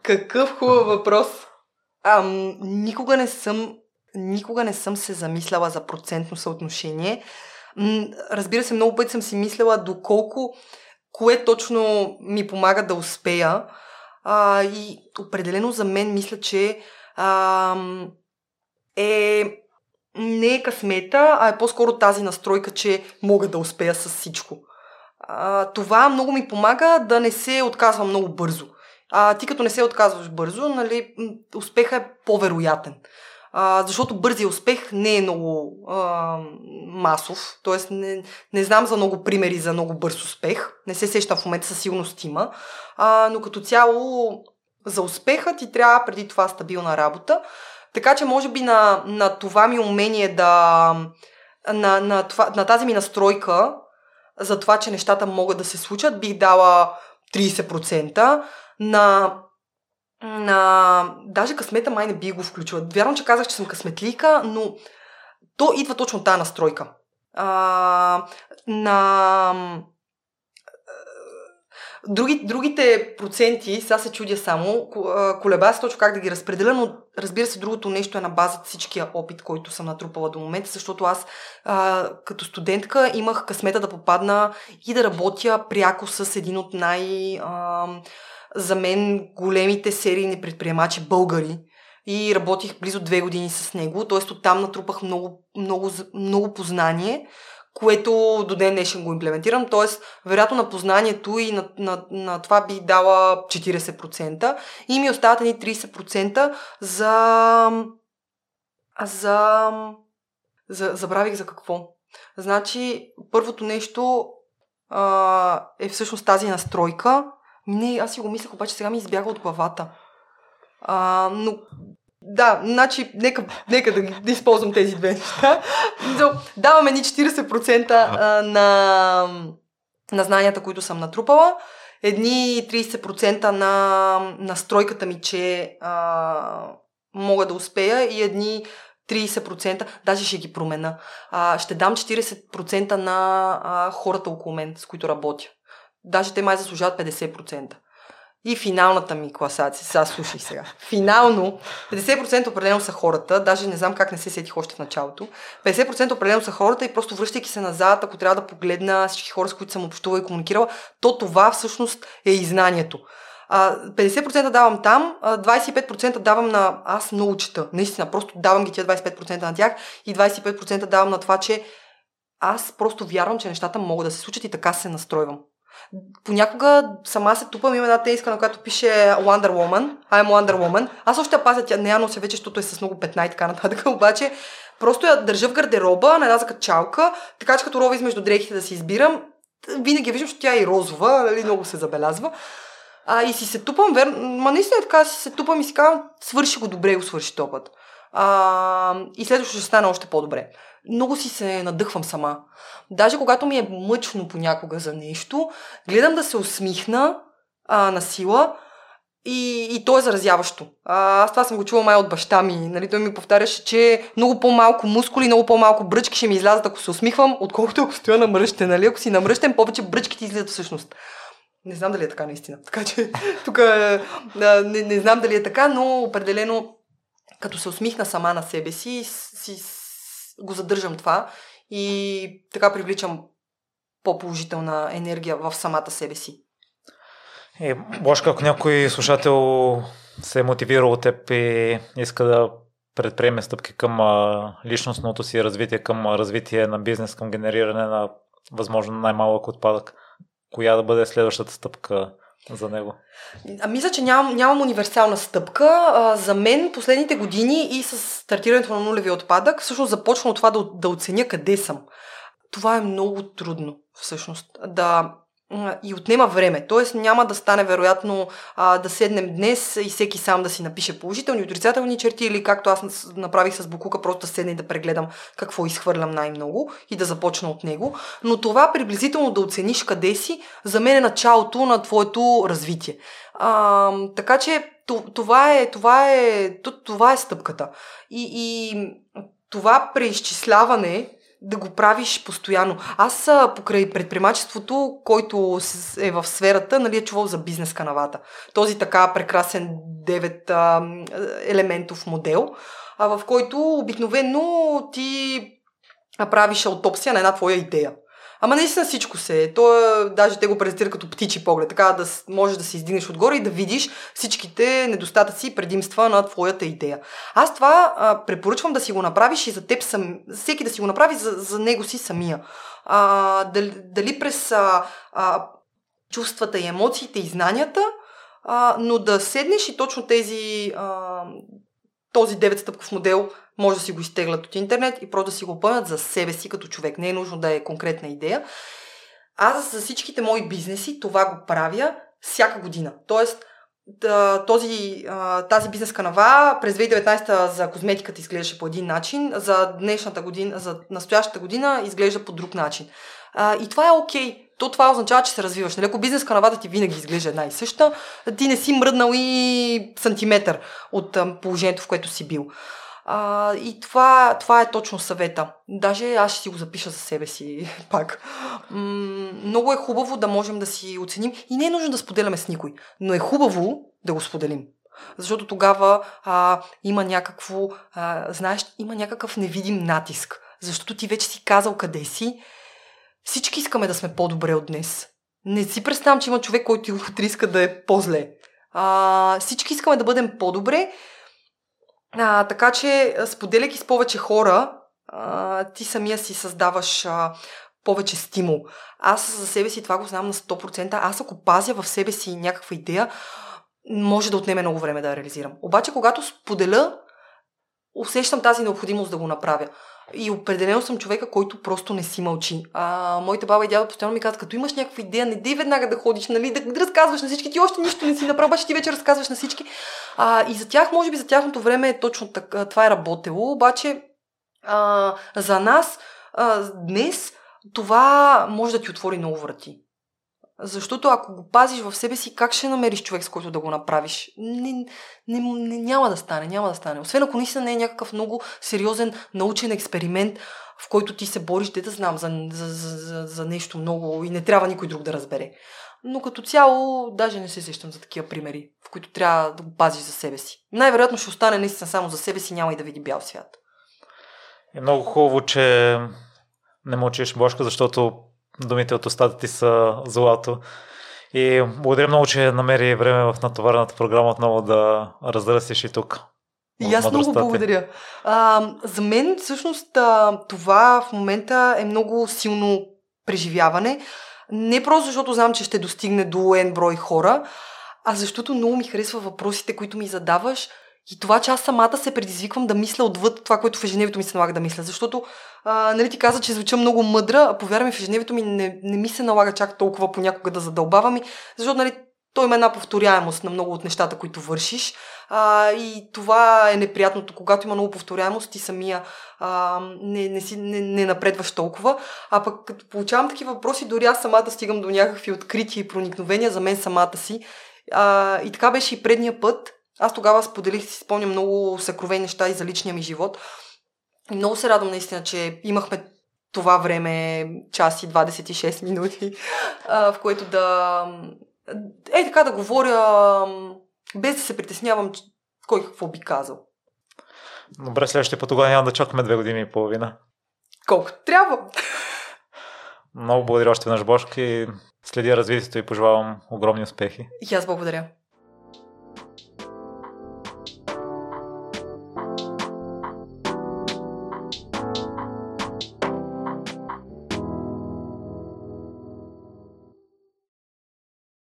Какъв хубав въпрос. Ам, никога не съм никога не съм се замисляла за процентно съотношение. Разбира се, много пъти съм си мислила доколко, кое точно ми помага да успея. А, и определено за мен мисля, че а, е не е късмета, а е по-скоро тази настройка, че мога да успея с всичко. А, това много ми помага да не се отказвам много бързо. А, ти като не се отказваш бързо, нали, успеха е по-вероятен защото бързия успех не е много а, масов, т.е. Не, не знам за много примери за много бърз успех, не се сеща в момента със сигурност има, а, но като цяло за успеха ти трябва преди това стабилна работа, така че може би на, на това ми умение да, на, на, това, на тази ми настройка за това, че нещата могат да се случат, бих дала 30%. На на... Даже късмета май не би го включила. Вярно, че казах, че съм късметлийка, но то идва точно тази настройка. А, на... Други, другите проценти, сега се чудя само, колеба се точно как да ги разпределя, но разбира се, другото нещо е на база всичкия опит, който съм натрупала до момента, защото аз а, като студентка имах късмета да попадна и да работя пряко с един от най- а, за мен големите серийни предприемачи българи и работих близо две години с него, т.е. оттам натрупах много, много, много познание, което до ден днешен го имплементирам, т.е. вероятно на познанието и на, на, на това би дала 40% и ми остават едни 30% за... за... за забравих за какво. Значи, първото нещо а, е всъщност тази настройка, не, аз си го мислех, обаче сега ми избяга от главата. А, но Да, значи, нека, нека да, да използвам тези две неща. Даваме ни 40% а, на, на знанията, които съм натрупала. Едни 30% на настройката ми, че а, мога да успея и едни 30%, даже ще ги промена. А, ще дам 40% на а, хората около мен, с които работя. Даже те май заслужават 50%. И финалната ми класация, сега слушай сега. Финално, 50% определено са хората, даже не знам как не се сетих още в началото. 50% определено са хората и просто връщайки се назад, ако трябва да погледна всички хора, с които съм общувала и комуникирала, то това всъщност е и знанието. 50% давам там, 25% давам на аз много чета. Наистина, просто давам ги тия 25% на тях и 25% давам на това, че аз просто вярвам, че нещата могат да се случат и така се настройвам. Понякога сама се тупам, има една тениска, на която пише Wonder Woman, I'm Wonder Woman. Аз още пазя, тя не я нося вече, защото е с много петна и така нататък, обаче просто я държа в гардероба на една закачалка, така че като рова измежду дрехите да си избирам, винаги виждам, че тя е и розова, нали, много се забелязва. А, и си се тупам, вер... ма наистина е така, си се тупам и си казвам, свърши го добре, го свърши този път. А, и следващото ще стане още по-добре. Много си се надъхвам сама. Даже когато ми е мъчно понякога за нещо, гледам да се усмихна а, на сила и, и то е заразяващо. А, аз това съм го чула май от баща ми. Нали? Той ми повтаряше, че много по-малко мускули, много по-малко бръчки ще ми излязат, ако се усмихвам, отколкото ако стоя на мръщен. Нали? Ако си намръщен, повече бръчките излизат всъщност. Не знам дали е така наистина. Така че тук не, не знам дали е така, но определено като се усмихна сама на себе си, си го задържам това и така привличам по-положителна енергия в самата себе си. Е, Бошка, ако някой слушател се е мотивирал от теб и иска да предприеме стъпки към личностното си развитие, към развитие на бизнес, към генериране на възможно най-малък отпадък, коя да бъде следващата стъпка за него? А, мисля, че нямам, нямам универсална стъпка. А, за мен последните години и с стартирането на нулеви отпадък, всъщност започвам от това да, да оценя къде съм. Това е много трудно, всъщност. Да и отнема време. Тоест няма да стане вероятно а, да седнем днес и всеки сам да си напише положителни, отрицателни черти или както аз направих с Букука, просто да седна и да прегледам какво изхвърлям най-много и да започна от него. Но това приблизително да оцениш къде си, за мен е началото на твоето развитие. А, така че това е, това е, това е стъпката. И, и това преизчисляване да го правиш постоянно. Аз покрай предприемачеството, който е в сферата, нали, е чувал за бизнес канавата. Този така прекрасен 9 а, елементов модел, в който обикновено ти правиш аутопсия на една твоя идея. Ама наистина всичко се е. То е, даже те го презентира като птичи поглед, така да можеш да се издигнеш отгоре и да видиш всичките недостатъци и предимства на твоята идея. Аз това а, препоръчвам да си го направиш и за теб сам, всеки да си го направи за, за него си самия. А, дали, дали през а, а, чувствата и емоциите и знанията, а, но да седнеш и точно тези а, този 9 стъпков модел може да си го изтеглят от интернет и просто да си го пълнят за себе си като човек. Не е нужно да е конкретна идея. Аз за всичките мои бизнеси това го правя всяка година. Тоест, този, тази бизнес канава през 2019 за козметиката изглеждаше по един начин, за днешната година, за настоящата година изглежда по друг начин. И това е окей. Okay то това означава, че се развиваш. Нали? Ако бизнес канавата ти винаги изглежда една и съща, ти не си мръднал и сантиметър от положението, в което си бил. А, и това, това е точно съвета. Даже аз ще си го запиша за себе си пак. М- много е хубаво да можем да си оценим и не е нужно да споделяме с никой, но е хубаво да го споделим. Защото тогава а, има някакво, а, знаеш, има някакъв невидим натиск. Защото ти вече си казал къде си всички искаме да сме по-добре от днес. Не си представям, че има човек, който утре иска да е по-зле. А, всички искаме да бъдем по-добре, а, така че, споделяйки с повече хора, а, ти самия си създаваш а, повече стимул. Аз за себе си това го знам на 100%. Аз ако пазя в себе си някаква идея, може да отнеме много време да я реализирам. Обаче, когато споделя усещам тази необходимост да го направя. И определено съм човека, който просто не си мълчи. А, моите баба и дядо постоянно ми казват, като имаш някаква идея, не дей веднага да ходиш, нали, да, да разказваш на всички. Ти още нищо не си направил, баче ти вече разказваш на всички. А, и за тях, може би за тяхното време е точно така, това е работело, обаче а, за нас а, днес това може да ти отвори много врати. Защото ако го пазиш в себе си, как ще намериш човек, с който да го направиш? Не, не, не, няма да стане, няма да стане. Освен ако наистина не е някакъв много сериозен научен експеримент, в който ти се бориш, да знам, за, за, за, за нещо много и не трябва никой друг да разбере. Но като цяло, даже не се сещам за такива примери, в които трябва да го пазиш за себе си. Най-вероятно ще остане наистина само за себе си, няма и да види бял свят. Е много хубаво, че не мълчиш, Бошка, защото думите от устата ти са злато. И благодаря много, че намери време в натоварената програма отново да разрастиш и тук. И аз много благодаря. А, за мен всъщност а, това в момента е много силно преживяване. Не просто защото знам, че ще достигне до N брой хора, а защото много ми харесва въпросите, които ми задаваш и това, че аз самата се предизвиквам да мисля отвъд това, което в ежедневието ми се налага да мисля. Защото, а, нали ти каза, че звуча много мъдра, а повярвай в ежедневието ми не, не ми се налага чак толкова понякога да задълбавам. И, защото, нали, той има една повторяемост на много от нещата, които вършиш. А, и това е неприятното. Когато има много повторяемост, ти самия а, не, не, си, не, не напредваш толкова. А пък като получавам такива въпроси, дори аз самата стигам до някакви открития и проникновения за мен самата си. А, и така беше и предния път. Аз тогава споделих, си спомням много съкровени неща и за личния ми живот. И много се радвам наистина, че имахме това време, час и 26 минути, в което да... Е, така да говоря, без да се притеснявам кой какво би казал. Добре, следващия път тогава няма да чакаме две години и половина. Колко трябва. Много благодаря още веднъж, Бошки. Следя развитието и пожелавам огромни успехи. И аз благодаря.